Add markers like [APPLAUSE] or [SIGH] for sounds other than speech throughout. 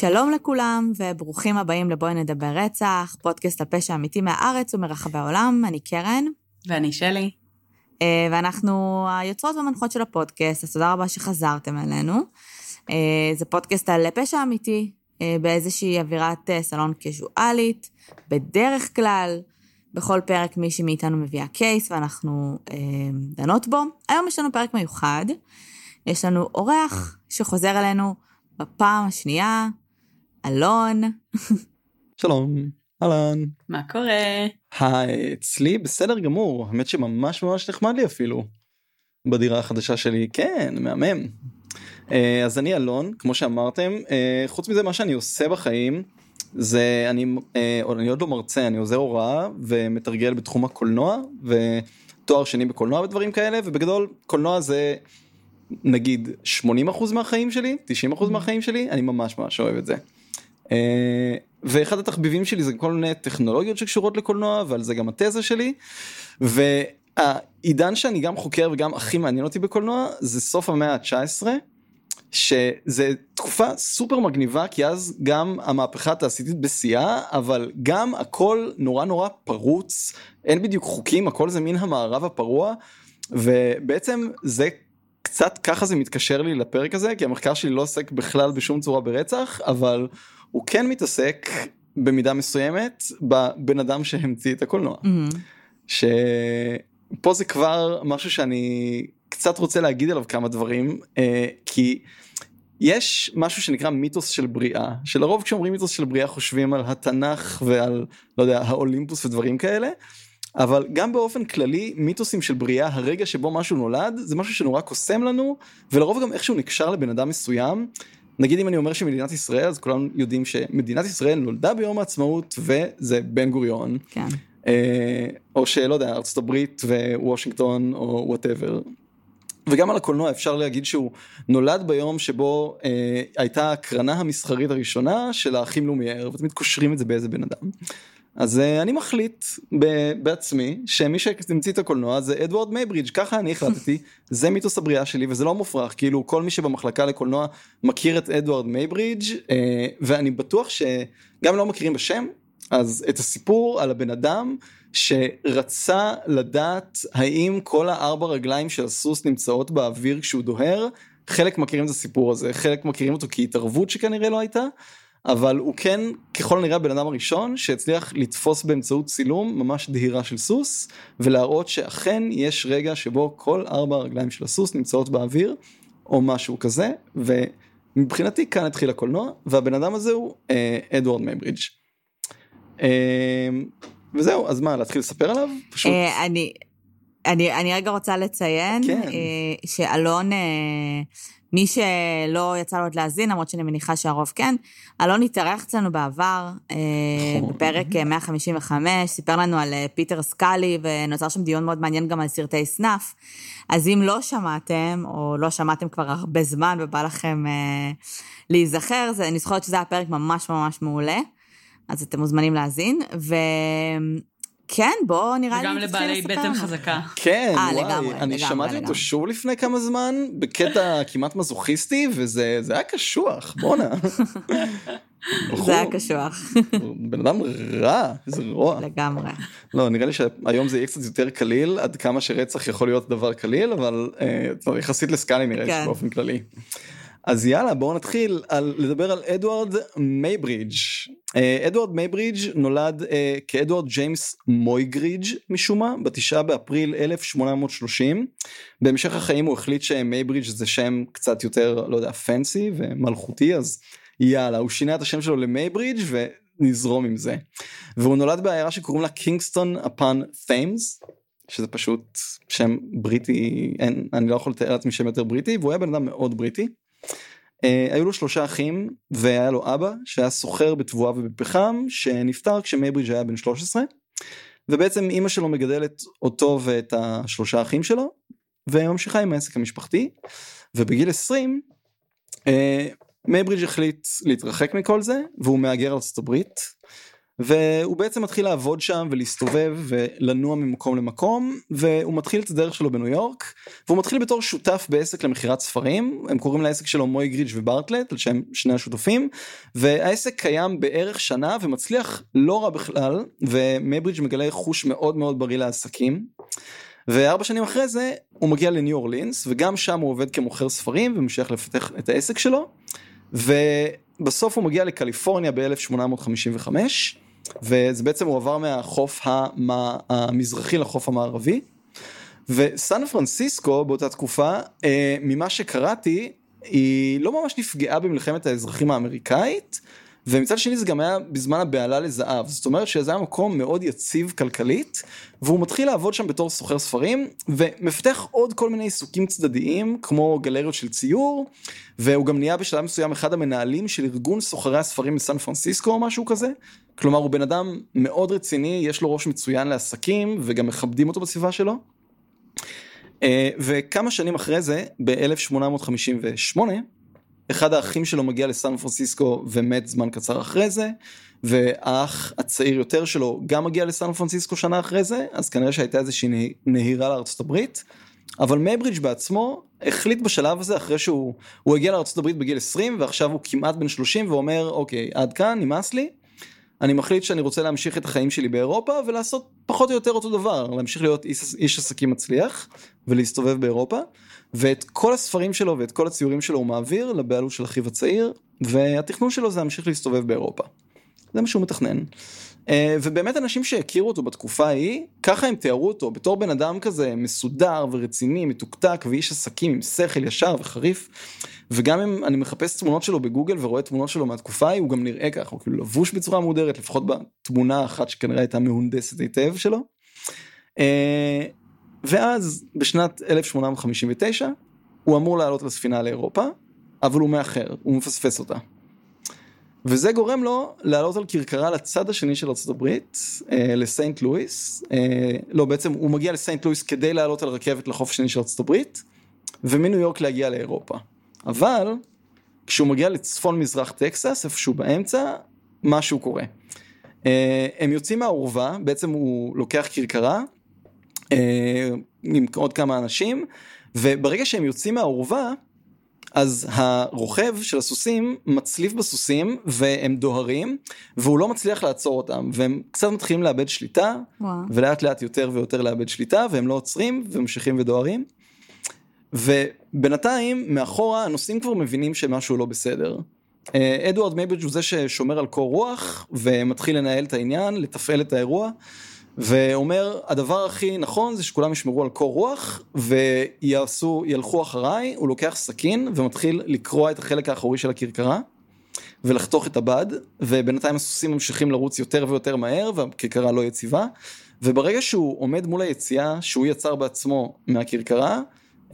שלום לכולם, וברוכים הבאים לבואי נדבר רצח, פודקאסט הפשע האמיתי מהארץ ומרחבי העולם, אני קרן. ואני שלי. אה, ואנחנו היוצרות והמנחות של הפודקאסט, אז תודה רבה שחזרתם אלינו. אה, זה פודקאסט על פשע אמיתי, אה, באיזושהי אווירת סלון קזואלית, בדרך כלל. בכל פרק מישהי מאיתנו מביאה קייס ואנחנו אה, דנות בו. היום יש לנו פרק מיוחד. יש לנו אורח שחוזר אלינו בפעם השנייה, אלון. שלום, אהלן. מה קורה? היי, אצלי בסדר גמור, האמת שממש ממש נחמד לי אפילו. בדירה החדשה שלי, כן, מהמם. אה, אז אני אלון, כמו שאמרתם, אה, חוץ מזה מה שאני עושה בחיים, זה אני, אה, אני עוד לא מרצה, אני עוזר הוראה ומתרגל בתחום הקולנוע ותואר שני בקולנוע ודברים כאלה, ובגדול קולנוע זה נגיד 80% מהחיים שלי, 90% מהחיים שלי, אני ממש ממש אוהב את זה. אה, ואחד התחביבים שלי זה כל מיני טכנולוגיות שקשורות לקולנוע ועל זה גם התזה שלי. והעידן שאני גם חוקר וגם הכי מעניין אותי בקולנוע זה סוף המאה ה-19. שזה תקופה סופר מגניבה כי אז גם המהפכה התעשייתית בשיאה אבל גם הכל נורא נורא פרוץ אין בדיוק חוקים הכל זה מין המערב הפרוע ובעצם זה קצת ככה זה מתקשר לי לפרק הזה כי המחקר שלי לא עוסק בכלל בשום צורה ברצח אבל הוא כן מתעסק במידה מסוימת בבן אדם שהמציא את הקולנוע. Mm-hmm. שפה זה כבר משהו שאני קצת רוצה להגיד עליו כמה דברים אה, כי יש משהו שנקרא מיתוס של בריאה שלרוב כשאומרים מיתוס של בריאה חושבים על התנ"ך ועל לא יודע האולימפוס ודברים כאלה. אבל גם באופן כללי מיתוסים של בריאה הרגע שבו משהו נולד זה משהו שנורא קוסם לנו ולרוב גם איכשהו נקשר לבן אדם מסוים. נגיד אם אני אומר שמדינת ישראל אז כולם יודעים שמדינת ישראל נולדה ביום העצמאות וזה בן גוריון. כן. אה, או שלא יודע ארצות הברית ווושינגטון או whatever. וגם על הקולנוע אפשר להגיד שהוא נולד ביום שבו אה, הייתה הקרנה המסחרית הראשונה של האחים לומייר ותמיד קושרים את זה באיזה בן אדם. אז uh, אני מחליט בעצמי שמי שהמציא את הקולנוע זה אדוארד מייברידג' ככה אני החלטתי זה מיתוס הבריאה שלי וזה לא מופרך כאילו כל מי שבמחלקה לקולנוע מכיר את אדוארד מייברידג' uh, ואני בטוח שגם לא מכירים בשם אז את הסיפור על הבן אדם שרצה לדעת האם כל הארבע רגליים של הסוס נמצאות באוויר כשהוא דוהר חלק מכירים את הסיפור הזה חלק מכירים אותו כהתערבות שכנראה לא הייתה. אבל הוא כן ככל הנראה הבן אדם הראשון שהצליח לתפוס באמצעות צילום ממש דהירה של סוס ולהראות שאכן יש רגע שבו כל ארבע הרגליים של הסוס נמצאות באוויר או משהו כזה ומבחינתי כאן התחיל הקולנוע והבן אדם הזה הוא אה, אדוארד מייברידג'. אה, וזהו אז מה להתחיל לספר עליו? פשוט. אה, אני אני, אני רגע רוצה לציין כן. אה, שאלון, אה, מי שלא יצא לו עוד להאזין, למרות שאני מניחה שהרוב כן, אלון התארח אצלנו בעבר, אה, נכון. בפרק 155, סיפר לנו על פיטר סקאלי, ונוצר שם דיון מאוד מעניין גם על סרטי סנאף. אז אם לא שמעתם, או לא שמעתם כבר הרבה זמן ובא לכם להיזכר, אני זוכרת שזה היה פרק ממש ממש מעולה, אז אתם מוזמנים להאזין. ו... כן, בוא נראה לי וגם לבעלי בטן חזקה. כן, אה, אה, וואי, לגמרי, אני לגמרי, שמעתי לגמרי. אותו שוב לפני כמה זמן, בקטע כמעט מזוכיסטי, וזה היה קשוח, בואנה. [LAUGHS] זה היה קשוח. בן אדם רע, איזה רוע. לגמרי. לא, נראה לי שהיום זה יהיה קצת יותר קליל, עד כמה שרצח יכול להיות דבר קליל, אבל אה, יחסית לסקאלי נראה כן. באופן כללי. אז יאללה בואו נתחיל על לדבר על אדוארד מייברידג'. אה, אדוארד מייברידג' נולד uh, כאדוארד ג'יימס מויגרידג' משום מה בתשעה באפריל 1830. בהמשך החיים הוא החליט שמייברידג' זה שם קצת יותר לא יודע fancy ומלכותי אז יאללה הוא שינה את השם שלו למייברידג' ונזרום עם זה. והוא נולד בעיירה שקוראים לה Kingston upon Thames שזה פשוט שם בריטי אין אני לא יכול לתאר לעצמי שם יותר בריטי והוא היה בן אדם מאוד בריטי. Uh, היו לו שלושה אחים והיה לו אבא שהיה סוחר בתבואה ובפחם שנפטר כשמייברידג' היה בן 13 ובעצם אימא שלו מגדלת אותו ואת השלושה אחים שלו וממשיכה עם העסק המשפחתי. ובגיל 20 uh, מייברידג' החליט להתרחק מכל זה והוא מהגר ארצות הברית והוא בעצם מתחיל לעבוד שם ולהסתובב ולנוע ממקום למקום והוא מתחיל את הדרך שלו בניו יורק והוא מתחיל בתור שותף בעסק למכירת ספרים הם קוראים לעסק שלו מוי גריץ' וברטלט על שם שני השותפים והעסק קיים בערך שנה ומצליח לא רע בכלל ומייברידג' מגלה חוש מאוד מאוד בריא לעסקים. וארבע שנים אחרי זה הוא מגיע לניו אורלינס וגם שם הוא עובד כמוכר ספרים וממשיך לפתח את העסק שלו. ובסוף הוא מגיע לקליפורניה ב-1855 וזה בעצם הוא עבר מהחוף המזרחי לחוף המערבי. וסן פרנסיסקו באותה תקופה, אה, ממה שקראתי, היא לא ממש נפגעה במלחמת האזרחים האמריקאית, ומצד שני זה גם היה בזמן הבהלה לזהב, זאת אומרת שזה היה מקום מאוד יציב כלכלית, והוא מתחיל לעבוד שם בתור סוחר ספרים, ומפתח עוד כל מיני עיסוקים צדדיים, כמו גלריות של ציור, והוא גם נהיה בשלב מסוים אחד המנהלים של ארגון סוחרי הספרים בסן פרנסיסקו או משהו כזה. כלומר הוא בן אדם מאוד רציני, יש לו ראש מצוין לעסקים, וגם מכבדים אותו בסביבה שלו. אה, וכמה שנים אחרי זה, ב-1858, אחד האחים שלו מגיע לסן פרנסיסקו ומת זמן קצר אחרי זה, והאח הצעיר יותר שלו גם מגיע לסן פרנסיסקו שנה אחרי זה, אז כנראה שהייתה איזושהי נהירה לארצות הברית. אבל מייברידג' בעצמו החליט בשלב הזה אחרי שהוא הגיע לארצות הברית בגיל 20 ועכשיו הוא כמעט בן 30 ואומר אוקיי עד כאן נמאס לי. אני מחליט שאני רוצה להמשיך את החיים שלי באירופה ולעשות פחות או יותר אותו דבר להמשיך להיות איש, איש עסקים מצליח ולהסתובב באירופה ואת כל הספרים שלו ואת כל הציורים שלו הוא מעביר לבעלות של אחיו הצעיר והתכנון שלו זה להמשיך להסתובב באירופה. זה מה שהוא מתכנן. אה, ובאמת אנשים שהכירו אותו בתקופה ההיא, ככה הם תיארו אותו בתור בן אדם כזה מסודר ורציני, מתוקתק ואיש עסקים עם שכל ישר וחריף. וגם אם אני מחפש תמונות שלו בגוגל ורואה תמונות שלו מהתקופה ההיא, הוא גם נראה ככה, הוא כאילו לבוש בצורה מודרת, לפחות בתמונה אחת שכנראה הייתה מהונדסת היטב שלו. ואז בשנת 1859 הוא אמור לעלות לספינה לאירופה, אבל הוא מאחר, הוא מפספס אותה. וזה גורם לו לעלות על כרכרה לצד השני של ארה"ב, אה, לסיינט לואיס, אה, לא בעצם הוא מגיע לסיינט לואיס כדי לעלות על רכבת לחוף השני של ארה"ב, ומניו יורק להגיע לאירופה. אבל כשהוא מגיע לצפון מזרח טקסס, איפשהו באמצע, משהו קורה. אה, הם יוצאים מהאורווה, בעצם הוא לוקח כרכרה עם עוד כמה אנשים, וברגע שהם יוצאים מהאורווה, אז הרוכב של הסוסים מצליף בסוסים והם דוהרים והוא לא מצליח לעצור אותם והם קצת מתחילים לאבד שליטה וואו. ולאט לאט יותר ויותר לאבד שליטה והם לא עוצרים וממשיכים ודוהרים. ובינתיים מאחורה הנוסעים כבר מבינים שמשהו לא בסדר. אה, אדוארד מייבridge הוא זה ששומר על קור רוח ומתחיל לנהל את העניין, לתפעל את האירוע. ואומר הדבר הכי נכון זה שכולם ישמרו על קור רוח ויעשו ילכו אחריי. הוא לוקח סכין ומתחיל לקרוע את החלק האחורי של הכרכרה ולחתוך את הבד ובינתיים הסוסים ממשיכים לרוץ יותר ויותר מהר והכרכרה לא יציבה. וברגע שהוא עומד מול היציאה שהוא יצר בעצמו מהכרכרה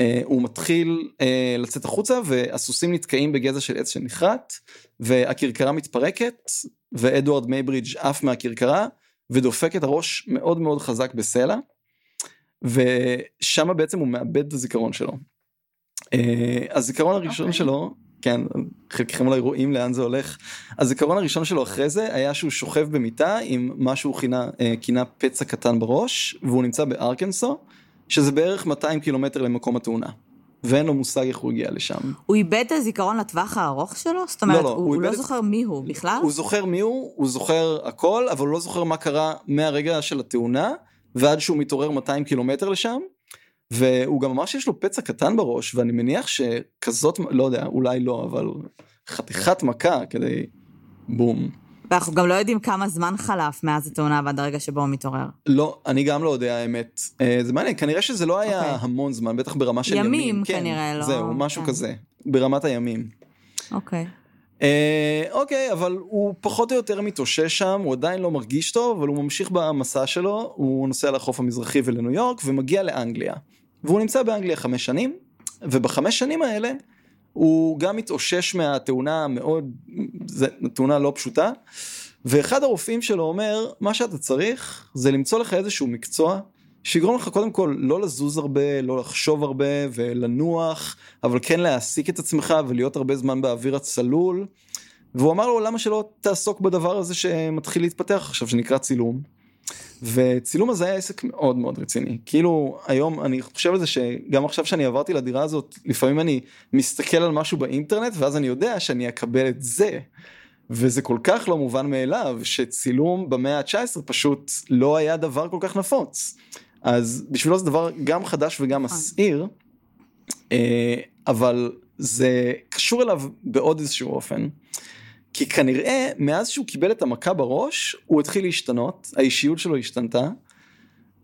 אה, הוא מתחיל אה, לצאת החוצה והסוסים נתקעים בגזע של עץ שנכרת והכרכרה מתפרקת ואדוארד מייברידג' עף מהכרכרה ודופק את הראש מאוד מאוד חזק בסלע, ושם בעצם הוא מאבד את הזיכרון שלו. אה, הזיכרון הראשון okay. אוקיי. שלו, כן, חלקכם אולי רואים לאן זה הולך, הזיכרון הראשון שלו אחרי זה היה שהוא שוכב במיטה עם מה שהוא כינה, אה, כינה פצע קטן בראש, והוא נמצא בארקנסו, שזה בערך 200 קילומטר למקום התאונה. ואין לו מושג איך הוא הגיע לשם. הוא איבד את הזיכרון לטווח הארוך שלו? זאת אומרת, לא, לא, הוא, הוא לא את... זוכר מי הוא בכלל? הוא זוכר מי הוא, הוא זוכר הכל, אבל הוא לא זוכר מה קרה מהרגע של התאונה, ועד שהוא מתעורר 200 קילומטר לשם. והוא גם אמר שיש לו פצע קטן בראש, ואני מניח שכזאת, לא יודע, אולי לא, אבל חתיכת מכה כדי בום. ואנחנו גם לא יודעים כמה זמן חלף מאז התאונה ועד הרגע שבו הוא מתעורר. לא, אני גם לא יודע האמת. אה, זה מעניין, כנראה שזה לא היה okay. אוקיי. המון זמן, בטח ברמה של ימים. ימים כן, כנראה, לא. זהו, משהו כן. כזה, ברמת הימים. אוקיי. אה, אוקיי, אבל הוא פחות או יותר מתאושש שם, הוא עדיין לא מרגיש טוב, אבל הוא ממשיך במסע שלו, הוא נוסע לחוף המזרחי ולניו יורק ומגיע לאנגליה. והוא נמצא באנגליה חמש שנים, ובחמש שנים האלה הוא גם מתאושש מהתאונה המאוד, זו תאונה לא פשוטה, ואחד הרופאים שלו אומר, מה שאתה צריך זה למצוא לך איזשהו מקצוע שיגרום לך קודם כל לא לזוז הרבה, לא לחשוב הרבה ולנוח, אבל כן להעסיק את עצמך ולהיות הרבה זמן באוויר הצלול. והוא אמר לו למה שלא תעסוק בדבר הזה שמתחיל להתפתח עכשיו שנקרא צילום. וצילום הזה היה עסק מאוד מאוד רציני כאילו היום אני חושב על זה שגם עכשיו שאני עברתי לדירה הזאת לפעמים אני מסתכל על משהו באינטרנט ואז אני יודע שאני אקבל את זה. וזה כל כך לא מובן מאליו שצילום במאה ה-19 פשוט לא היה דבר כל כך נפוץ. אז בשבילו זה דבר גם חדש וגם נכון. מסעיר, אה, אבל זה קשור אליו בעוד איזשהו אופן. כי כנראה מאז שהוא קיבל את המכה בראש הוא התחיל להשתנות, האישיות שלו השתנתה.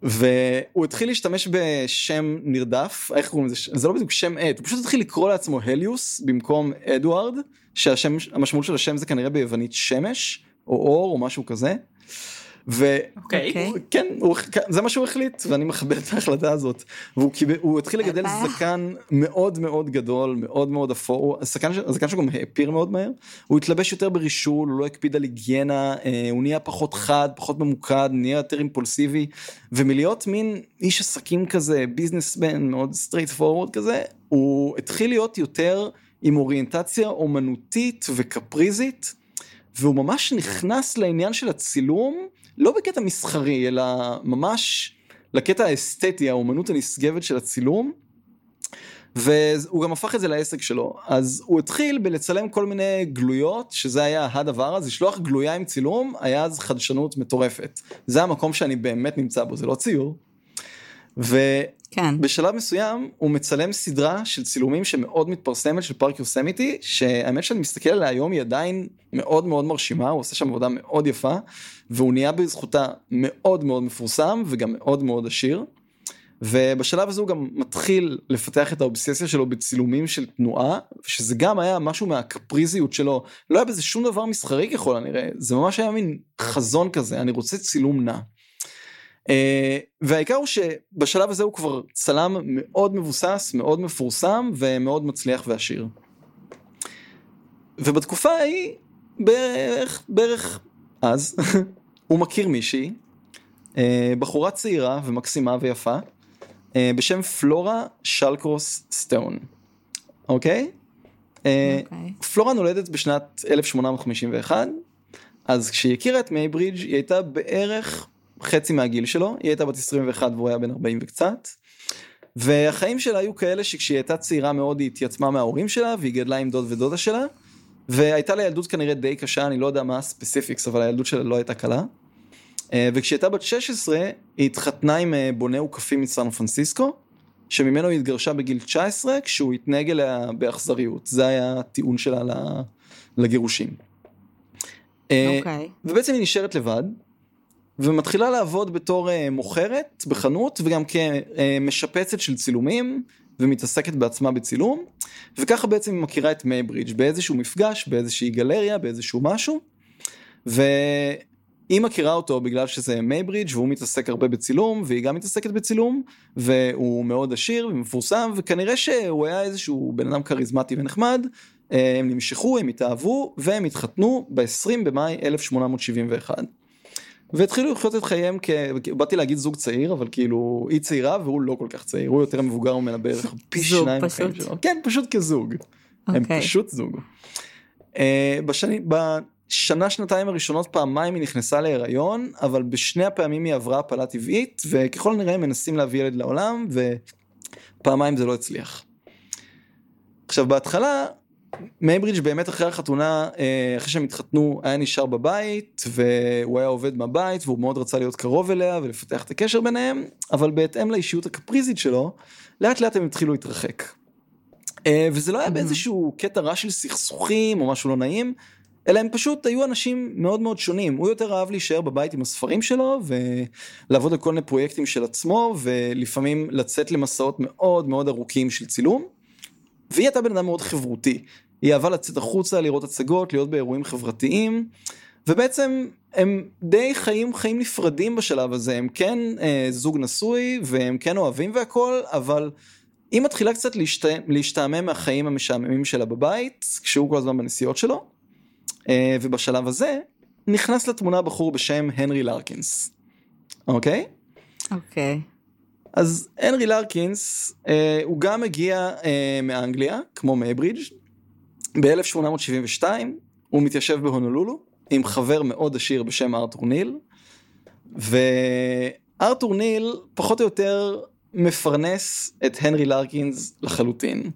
והוא התחיל להשתמש בשם נרדף, איך קוראים לזה? זה לא בדיוק שם עט, הוא פשוט התחיל לקרוא לעצמו הליוס במקום אדוארד, שהשם, המשמעות של השם זה כנראה ביוונית שמש, או אור, או משהו כזה. וכן, אוקיי. זה מה שהוא החליט, ואני מכבד את ההחלטה הזאת. והוא קיבל, הוא התחיל לגדל זקן מאוד מאוד גדול, מאוד מאוד אפור, הזקן, הזקן שלו גם העפיר מאוד מהר, הוא התלבש יותר ברישול, הוא לא הקפיד על היגיינה, אה, הוא נהיה פחות חד, פחות ממוקד, נהיה יותר אימפולסיבי, ומלהיות מין איש עסקים כזה, businessman מאוד straightforward כזה, הוא התחיל להיות יותר עם אוריינטציה אומנותית וקפריזית, והוא ממש נכנס לעניין של הצילום. לא בקטע מסחרי, אלא ממש לקטע האסתטי, האומנות הנשגבת של הצילום. והוא גם הפך את זה לעסק שלו. אז הוא התחיל בלצלם כל מיני גלויות, שזה היה הדבר, אז לשלוח גלויה עם צילום, היה אז חדשנות מטורפת. זה המקום שאני באמת נמצא בו, זה לא ציור. ובשלב כן. מסוים הוא מצלם סדרה של צילומים שמאוד מתפרסמת של פארק יוסמיטי, שהאמת שאני מסתכל עליה היום היא עדיין מאוד מאוד מרשימה, הוא עושה שם עבודה מאוד יפה, והוא נהיה בזכותה מאוד מאוד מפורסם וגם מאוד מאוד עשיר. ובשלב הזה הוא גם מתחיל לפתח את האובססיה שלו בצילומים של תנועה, שזה גם היה משהו מהקפריזיות שלו, לא היה בזה שום דבר מסחרי ככל הנראה, זה ממש היה מין חזון כזה, אני רוצה צילום נע. אה, והעיקר הוא שבשלב הזה הוא כבר צלם מאוד מבוסס, מאוד מפורסם ומאוד מצליח ועשיר. ובתקופה ההיא, בערך, בערך אז, [LAUGHS] הוא מכיר מישהי, אה, בחורה צעירה ומקסימה ויפה, אה, בשם פלורה שלקרוס סטון, אוקיי? אוקיי. פלורה נולדת בשנת 1851, אז כשהיא הכירה את מייברידג' היא הייתה בערך חצי מהגיל שלו, היא הייתה בת 21 והוא היה בן 40 וקצת. והחיים שלה היו כאלה שכשהיא הייתה צעירה מאוד היא התייצמה מההורים שלה והיא גדלה עם דוד ודודה שלה. והייתה לה ילדות כנראה די קשה, אני לא יודע מה ה specifics, אבל הילדות שלה לא הייתה קלה. אה, וכשהיא הייתה בת 16, היא התחתנה עם אה, בונה אוכפים מסן פרנסיסקו, שממנו היא התגרשה בגיל 19, כשהוא התנהג אליה באכזריות. זה היה הטיעון שלה לגירושים. אה, אוקיי. Okay. ובעצם היא נשארת לבד, ומתחילה לעבוד בתור uh, מוכרת בחנות וגם כמשפצת של צילומים ומתעסקת בעצמה בצילום וככה בעצם היא מכירה את מייברידג' באיזשהו מפגש באיזושהי גלריה באיזשהו משהו. והיא מכירה אותו בגלל שזה מייברידג' והוא מתעסק הרבה בצילום והיא גם מתעסקת בצילום והוא מאוד עשיר ומפורסם וכנראה שהוא היה איזשהו בן אדם כריזמטי ונחמד הם נמשכו הם התאהבו והם התחתנו ב-20 במאי 1871. והתחילו לחיות את חייהם כ... באתי להגיד זוג צעיר אבל כאילו היא צעירה והוא לא כל כך צעיר הוא יותר מבוגר ממנה בערך פי שניים בחיים שלו כן פשוט כזוג okay. הם אוקיי. פשוט זוג. Uh, בשני, בשנה שנתיים הראשונות פעמיים היא נכנסה להיריון אבל בשני הפעמים היא עברה הפלה טבעית וככל הנראה הם מנסים להביא ילד לעולם ופעמיים זה לא הצליח. עכשיו בהתחלה מייברידג' באמת אחרי החתונה, אה, אחרי שהם התחתנו, היה נשאר בבית, והוא היה עובד מהבית, והוא מאוד רצה להיות קרוב אליה ולפתח את הקשר ביניהם, אבל בהתאם לאישיות הקפריזית שלו, לאט לאט הם התחילו להתרחק. אה, וזה לא היה באיזשהו קטע רע של סכסוכים או משהו לא נעים, אלא הם פשוט היו אנשים מאוד מאוד שונים. הוא יותר אהב להישאר בבית עם הספרים שלו, ולעבוד על כל מיני פרויקטים של עצמו, ולפעמים לצאת למסעות מאוד מאוד ארוכים של צילום. והיא הייתה בן אדם מאוד חברותי. היא אהבה לצאת החוצה, לראות הצגות, להיות באירועים חברתיים, ובעצם הם די חיים חיים נפרדים בשלב הזה, הם כן אה, זוג נשוי, והם כן אוהבים והכל, אבל היא מתחילה קצת להשת... להשתעמם מהחיים המשעממים שלה בבית, כשהוא כל הזמן בנסיעות שלו, אה, ובשלב הזה נכנס לתמונה בחור בשם הנרי לארקינס, אוקיי? אוקיי. אז הנרי לארקינס אה, הוא גם הגיע אה, מאנגליה כמו מייברידג' ב-1872 הוא מתיישב בהונולולו עם חבר מאוד עשיר בשם ארתור ניל, וארתור ניל פחות או יותר מפרנס את הנרי לרקינס לחלוטין.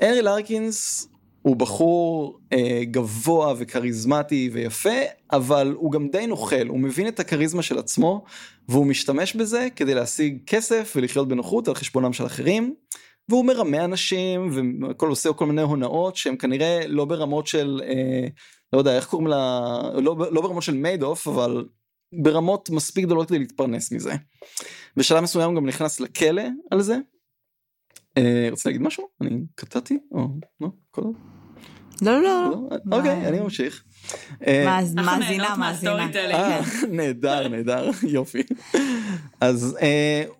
הנרי לרקינס הוא בחור אה, גבוה וכריזמטי ויפה, אבל הוא גם די נוכל, הוא מבין את הכריזמה של עצמו, והוא משתמש בזה כדי להשיג כסף ולחיות בנוחות על חשבונם של אחרים, והוא מרמה אנשים וכל עושה כל מיני הונאות שהם כנראה לא ברמות של, אה, לא יודע איך קוראים לה, לא, לא ברמות של מייד אוף, אבל ברמות מספיק גדולות כדי להתפרנס מזה. בשלב מסוים הוא גם נכנס לכלא על זה. אה, רוצה להגיד משהו? אני קטעתי? או לא? כל לא, לא, לא. לא? אוקיי, אני ממשיך. אה, מאזינה, מאזינה. אה, נהדר, נהדר, יופי. אז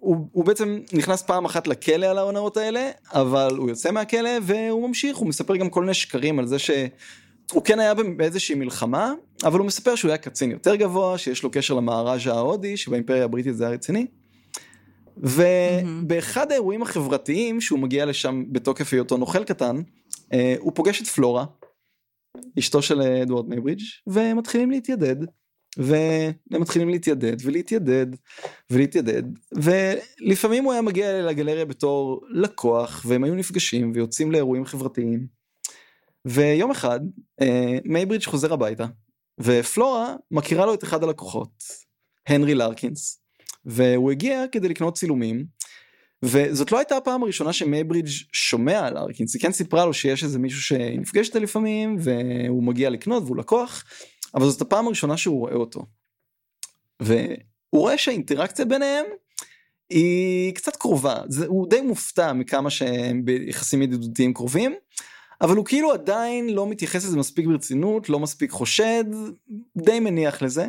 הוא בעצם נכנס פעם אחת לכלא על ההונאות האלה, אבל הוא יוצא מהכלא והוא ממשיך, הוא מספר גם כל מיני שקרים על זה ש... הוא כן היה באיזושהי מלחמה, אבל הוא מספר שהוא היה קצין יותר גבוה, שיש לו קשר למהראז'ה ההודי, שבאימפריה הבריטית זה היה רציני. ובאחד האירועים החברתיים שהוא מגיע לשם בתוקף היותו נוכל קטן, אה, הוא פוגש את פלורה, אשתו של אדוארד מייברידג', והם מתחילים להתיידד. והם מתחילים להתיידד ולהתיידד ולהתיידד ולפעמים הוא היה מגיע לגלריה בתור לקוח והם היו נפגשים ויוצאים לאירועים חברתיים. ויום אחד אה, מייברידג' חוזר הביתה ופלורה מכירה לו את אחד הלקוחות הנרי לרקינס והוא הגיע כדי לקנות צילומים וזאת לא הייתה הפעם הראשונה שמייברידג' שומע על ארקינס, היא כן סיפרה לו שיש איזה מישהו שהיא נפגשת לפעמים והוא מגיע לקנות והוא לקוח, אבל זאת הפעם הראשונה שהוא רואה אותו. והוא רואה שהאינטראקציה ביניהם היא קצת קרובה, זה, הוא די מופתע מכמה שהם ביחסים ידידותיים קרובים, אבל הוא כאילו עדיין לא מתייחס לזה מספיק ברצינות, לא מספיק חושד, די מניח לזה.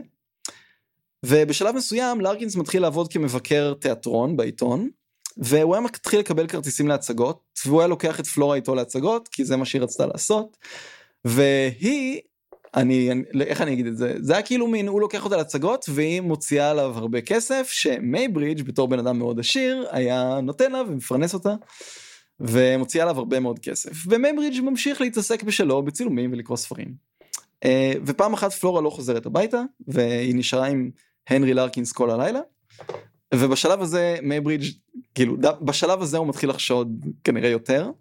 ובשלב מסוים לארקינס מתחיל לעבוד כמבקר תיאטרון בעיתון, והוא היה מתחיל לקבל כרטיסים להצגות, והוא היה לוקח את פלורה איתו להצגות, כי זה מה שהיא רצתה לעשות, והיא, אני, אני, איך אני אגיד את זה, זה היה כאילו מין, הוא לוקח אותה להצגות, והיא מוציאה עליו הרבה כסף, שמייברידג' בתור בן אדם מאוד עשיר, היה נותן לה ומפרנס אותה. ומוציא עליו הרבה מאוד כסף ומייברידג' ממשיך להתעסק בשלו בצילומים ולקרוא ספרים. אה, ופעם אחת פלורה לא חוזרת הביתה והיא נשארה עם הנרי לרקינס כל הלילה. ובשלב הזה מייברידג' כאילו בשלב הזה הוא מתחיל לחשוד כנראה יותר.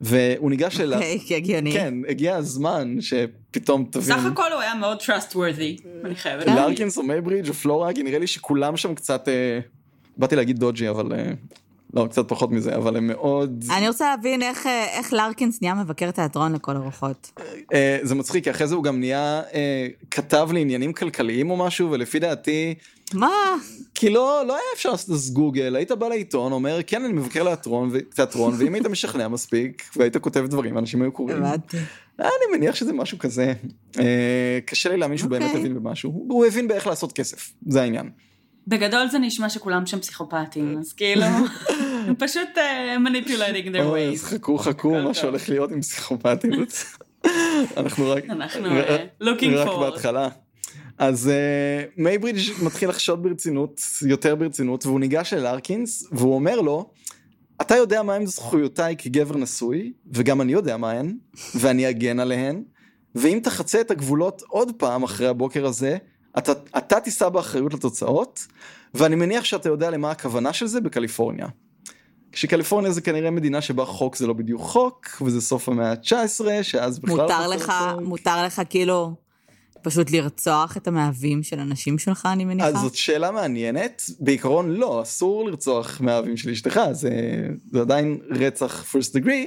והוא ניגש אליו, אוקיי, הגיוני. כן, הגיע הזמן שפתאום תבין. סך הכל הוא היה מאוד trustworthy, אני חייבת להגיד. לרקינס או מייברידג' או פלורה, כי נראה לי שכולם שם קצת, אה, באתי להגיד dodgy, אבל אה, לא, קצת פחות מזה, אבל הם מאוד... אני רוצה להבין איך, אה, איך לארקינס נהיה מבקר תיאטרון לכל הרוחות. אה, זה מצחיק, כי אחרי זה הוא גם נהיה אה, כתב לעניינים כלכליים או משהו, ולפי דעתי... מה? כי לא, לא היה אפשר לעשות את גוגל, היית בא לעיתון, אומר, כן, אני מבקר לתיאטרון, תיאטרון, ואם היית משכנע מספיק, והיית כותב דברים, אנשים היו קוראים. הבנתי. אני מניח שזה משהו כזה. קשה לי להאמין שהוא באמת אוקיי. הבין במשהו, הוא הבין באיך לעשות כסף, זה העניין. בגדול זה נשמע שכולם שם פסיכופטים, אז כאילו, [LAUGHS] פשוט manipulating uh, their ways. חכו חכו מה שהולך להיות עם פסיכופטים. אנחנו רק, אנחנו רק בהתחלה. אז אה, מייברידג' מתחיל לחשוד ברצינות, יותר ברצינות, והוא ניגש אל לארקינס, והוא אומר לו, אתה יודע מהם זכויותיי כגבר נשוי, וגם אני יודע מה הן, ואני אגן עליהן, ואם תחצה את הגבולות עוד פעם אחרי הבוקר הזה, אתה, אתה תישא באחריות לתוצאות, ואני מניח שאתה יודע למה הכוונה של זה בקליפורניה. כשקליפורניה זה כנראה מדינה שבה חוק זה לא בדיוק חוק, וזה סוף המאה ה-19, שאז בכלל... מותר לא לך, מותר לך כאילו פשוט לרצוח את המאהבים של אנשים שלך, אני מניחה? אז זאת שאלה מעניינת. בעיקרון לא, אסור לרצוח מאהבים של אשתך, זה, זה עדיין רצח first degree.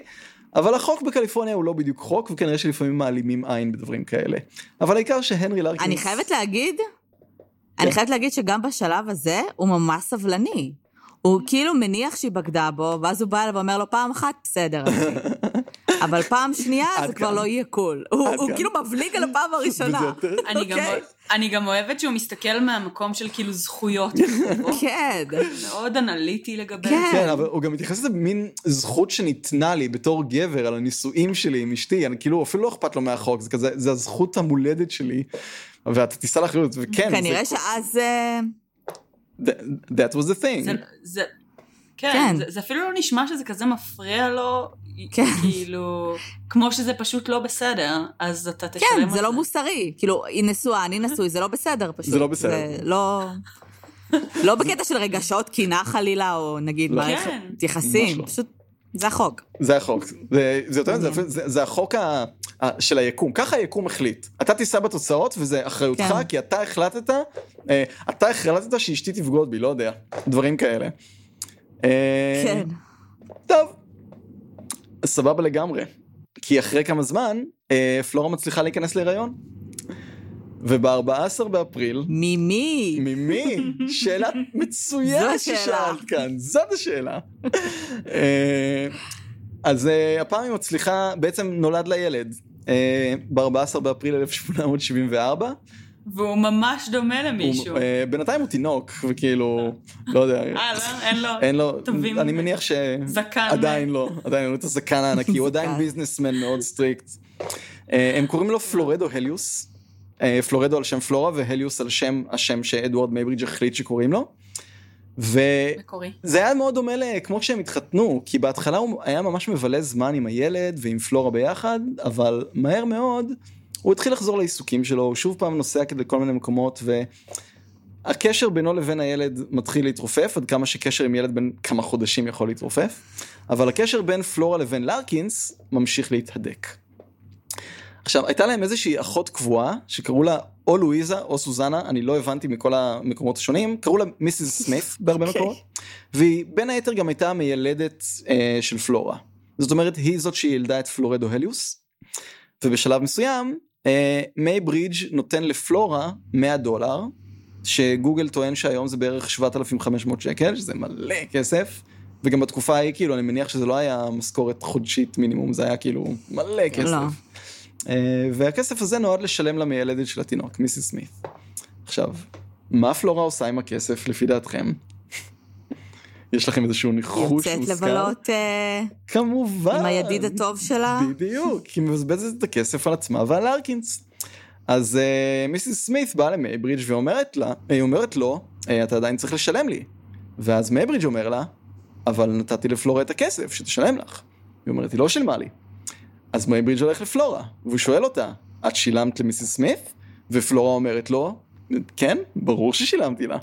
אבל החוק בקליפורניה הוא לא בדיוק חוק, וכנראה שלפעמים מעלימים עין בדברים כאלה. אבל העיקר שהנרי לרקינס... אני חייבת להגיד, אני כן. חייבת להגיד שגם בשלב הזה הוא ממש סבלני. הוא כאילו מניח שהיא בגדה בו, ואז הוא בא אליו ואומר לו פעם אחת, בסדר. [LAUGHS] אבל פעם שנייה זה כבר לא יהיה קול. הוא כאילו מבליג על הפעם הראשונה. [LAUGHS] אוקיי. אני גם אוהבת שהוא מסתכל מהמקום של כאילו זכויות. [LAUGHS] כן. מאוד אנליטי לגבי זה. כן, אבל הוא גם מתייחס לזה במין זכות שניתנה לי בתור גבר על הנישואים שלי עם אשתי, אני כאילו אפילו לא אכפת לו מהחוק, זה כזה, זה הזכות המולדת שלי, ואתה תיסע לאחריות, וכן. כנראה שאז... That was the thing. כן, כן. זה, זה אפילו לא נשמע שזה כזה מפריע לו, כן. כאילו, כמו שזה פשוט לא בסדר, אז אתה תשלם כן, זה. כן, זה לא מוסרי. כאילו, היא נשואה, אני נשוי, זה לא בסדר פשוט. זה לא בסדר. זה לא... לא בקטע של רגשות קינה חלילה, או נגיד לא. מערכת כן. יחסים, לא. פשוט זה החוק. זה החוק. זה, זה יותר מזה, זה, זה החוק ה, של היקום. ככה היקום החליט. אתה תישא בתוצאות וזה אחריותך, כן. כי אתה החלטת, אה, אתה החלטת שאשתי תבגוד בי, לא יודע. דברים כאלה. אה, כן. טוב, סבבה לגמרי. כי אחרי כמה זמן, אה, פלורה מצליחה להיכנס להיריון. וב-14 באפריל... ממי? ממי? שאלה [LAUGHS] מצוינת ששאלת כאן, זאת השאלה. אז אה, הפעם היא מצליחה, בעצם נולד לה ילד, אה, ב-14 באפריל 1874. והוא ממש דומה למישהו. הוא, אה, בינתיים הוא תינוק, וכאילו, לא יודע. אה, לא? אין לו. אין לו. טובים. אני מניח ש... זקן. עדיין לא, עדיין אין לו את הזקן הענקי, הוא עדיין businessman מאוד strict. אה, הם קוראים לו פלורדו הליוס. אה, פלורדו על שם פלורה והליוס על שם השם שאדוארד מייברידג' החליט שקוראים לו. וזה היה מאוד דומה לכמו כשהם התחתנו, כי בהתחלה הוא היה ממש מבלה זמן עם הילד ועם פלורה ביחד, אבל מהר מאוד הוא התחיל לחזור לעיסוקים שלו, הוא שוב פעם נוסע כדי כל מיני מקומות, והקשר בינו לבין הילד מתחיל להתרופף, עד כמה שקשר עם ילד בין כמה חודשים יכול להתרופף, אבל הקשר בין פלורה לבין לארקינס ממשיך להתהדק. עכשיו, הייתה להם איזושהי אחות קבועה, שקראו לה או לואיזה או סוזנה, אני לא הבנתי מכל המקומות השונים, קראו לה מיסיס סמית בהרבה okay. אוקיי. מקומות, והיא בין היתר גם הייתה מיילדת אה, של פלורה. זאת אומרת, היא זאת שילדה את פלורדו הליוס, ובשלב מסוים, אה, מיי ברידג' נותן לפלורה 100 דולר, שגוגל טוען שהיום זה בערך 7,500 שקל, שזה מלא כסף. וגם בתקופה ההיא, כאילו, אני מניח שזה לא היה משכורת חודשית מינימום, זה היה כאילו מלא כסף. לא. אה, והכסף הזה נועד לשלם למיילדת של התינוק, Mrs. סמית. עכשיו, מה פלורה עושה עם הכסף לפי דעתכם? [LAUGHS] יש לכם איזשהו ניחוש מושכל? יוצאת לבלות אה, כמובן. עם הידיד הטוב שלה. בדיוק, היא מבזבזת את הכסף על עצמה ועל לארקינס. אז אה, Mrs. סמית באה למייברידג' ואומרת לה, היא אומרת לו, אתה עדיין צריך לשלם לי. ואז מייברידג' אומר לה, אבל נתתי לפלורה את הכסף, שתשלם לך. היא אומרת, היא לא שילמה לי. אז מייברידג' הולך לפלורה, והוא שואל אותה, את שילמת ל Mrs. סמית? ופלורה אומרת לו, כן, ברור ששילמתי לה.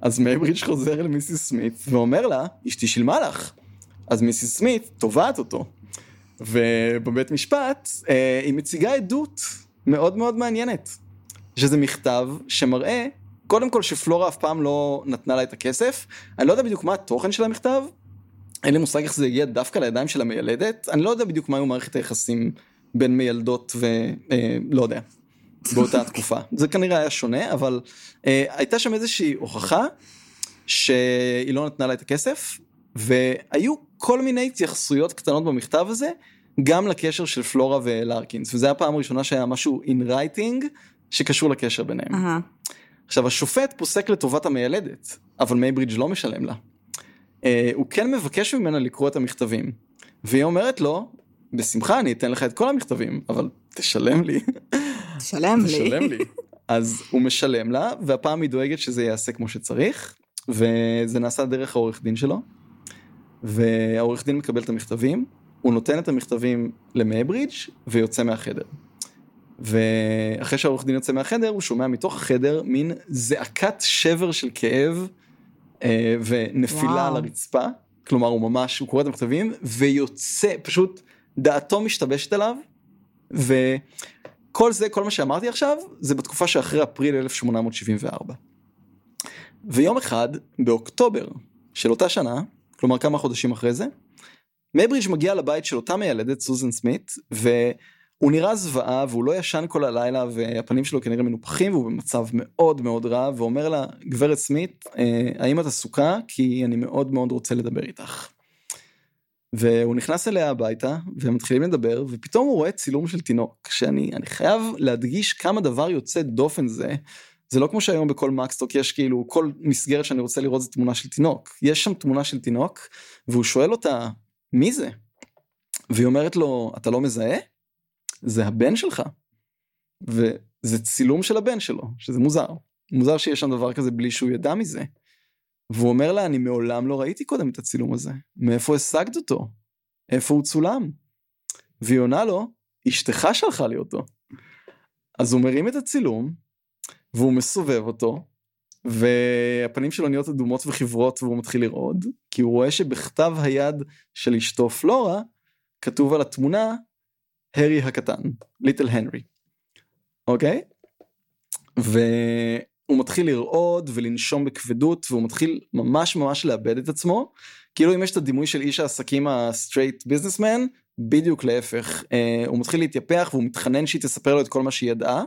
אז מייברידג' חוזר ל Mrs. סמית ואומר לה, אשתי שילמה לך. אז Mrs. סמית תובעת אותו. ובבית משפט אה, היא מציגה עדות מאוד מאוד מעניינת. שזה מכתב שמראה, קודם כל שפלורה אף פעם לא נתנה לה את הכסף. אני לא יודע בדיוק מה התוכן של המכתב, אין לי מושג איך זה הגיע דווקא לידיים של המיילדת, אני לא יודע בדיוק מה היו מערכת היחסים בין מיילדות ולא אה, לא יודע, באותה [LAUGHS] תקופה. זה כנראה היה שונה, אבל אה, הייתה שם איזושהי הוכחה שהיא לא נתנה לה את הכסף, והיו כל מיני התייחסויות קטנות במכתב הזה, גם לקשר של פלורה ולארקינס, וזו הפעם הראשונה שהיה משהו in writing שקשור לקשר ביניהם. אה-הא. עכשיו השופט פוסק לטובת המיילדת, אבל מייברידג' לא משלם לה. אה, הוא כן מבקש ממנה לקרוא את המכתבים. והיא אומרת לו, בשמחה אני אתן לך את כל המכתבים, אבל תשלם לי. תשלם לי. תשלם לי. [LAUGHS] אז הוא משלם לה, והפעם היא דואגת שזה ייעשה כמו שצריך, וזה נעשה דרך העורך דין שלו. והעורך דין מקבל את המכתבים, הוא נותן את המכתבים למייברידג' ויוצא מהחדר. ואחרי שהעורך דין יוצא מהחדר, הוא שומע מתוך החדר מין זעקת שבר של כאב ונפילה וואו. על הרצפה, כלומר הוא ממש, הוא קורא את המכתבים ויוצא, פשוט דעתו משתבשת עליו, וכל זה, כל מה שאמרתי עכשיו, זה בתקופה שאחרי אפריל 1874. ויום אחד, באוקטובר של אותה שנה, כלומר כמה חודשים אחרי זה, מייברידג' מגיע לבית של אותה מיילדת, סוזן סמית, ו... הוא נראה זוועה והוא לא ישן כל הלילה והפנים שלו כנראה מנופחים והוא במצב מאוד מאוד רע ואומר לה גברת סמית אה, האם את עסוקה כי אני מאוד מאוד רוצה לדבר איתך. והוא נכנס אליה הביתה והם מתחילים לדבר ופתאום הוא רואה צילום של תינוק שאני אני חייב להדגיש כמה דבר יוצא דופן זה. זה לא כמו שהיום בכל מקס סטוק יש כאילו כל מסגרת שאני רוצה לראות זה תמונה של תינוק יש שם תמונה של תינוק והוא שואל אותה מי זה. והיא אומרת לו אתה לא מזהה? זה הבן שלך. וזה צילום של הבן שלו, שזה מוזר. מוזר שיש שם דבר כזה בלי שהוא ידע מזה. והוא אומר לה, אני מעולם לא ראיתי קודם את הצילום הזה, מאיפה השגת אותו? איפה הוא צולם? והיא עונה לו, אשתך שלחה לי אותו. אז הוא מרים את הצילום, והוא מסובב אותו, והפנים שלו נהיות אדומות וחיוורות והוא מתחיל לרעוד, כי הוא רואה שבכתב היד של אשתו פלורה, כתוב על התמונה, הרי הקטן, little Harry. אוקיי? והוא מתחיל לרעוד ולנשום בכבדות, והוא מתחיל ממש ממש לאבד את עצמו. כאילו אם יש את הדימוי של איש העסקים ה straight businessman, בדיוק להפך, אה, הוא מתחיל להתייפח והוא מתחנן שהיא תספר לו את כל מה שהיא ידעה,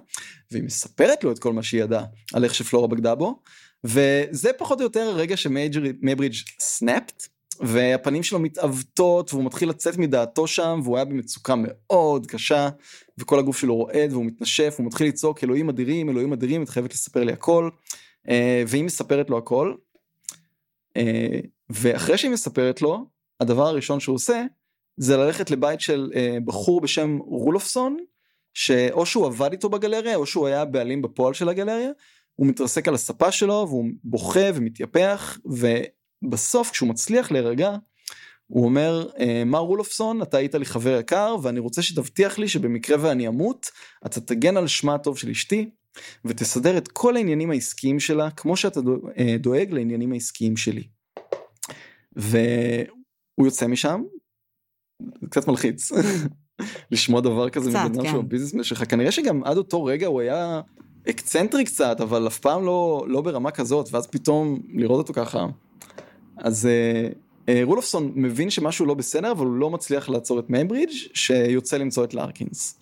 והיא מספרת לו את כל מה שהיא ידעה על איך שפלורה בגדה בו, וזה פחות או יותר הרגע שמייברידג' סנאפט, והפנים שלו מתעוותות והוא מתחיל לצאת מדעתו שם והוא היה במצוקה מאוד קשה וכל הגוף שלו רועד והוא מתנשף הוא מתחיל לצעוק אלוהים אדירים אלוהים אדירים את חייבת לספר לי הכל. אה, והיא מספרת לו הכל. אה, ואחרי שהיא מספרת לו הדבר הראשון שהוא עושה זה ללכת לבית של אה, בחור בשם רולופסון, שאו שהוא עבד איתו בגלריה, או שהוא היה בעלים בפועל של הגלריה, הוא מתרסק על הספה שלו, והוא בוכה ומתייפח, ובסוף כשהוא מצליח להירגע, הוא אומר, אה, מר רולופסון, אתה היית לי חבר יקר, ואני רוצה שתבטיח לי שבמקרה ואני אמות, אתה תגן על שמה הטוב של אשתי, ותסדר את כל העניינים העסקיים שלה, כמו שאתה אה, דואג לעניינים העסקיים שלי. והוא יוצא משם, קצת מלחיץ [LAUGHS] לשמוע דבר כזה מבן אדם כן. שהוא businessman שלך כנראה שגם עד אותו רגע הוא היה אקצנטרי קצת אבל אף פעם לא לא ברמה כזאת ואז פתאום לראות אותו ככה אז אה, אה, רולופסון מבין שמשהו לא בסדר אבל הוא לא מצליח לעצור את מייברידג' שיוצא למצוא את לארקינס.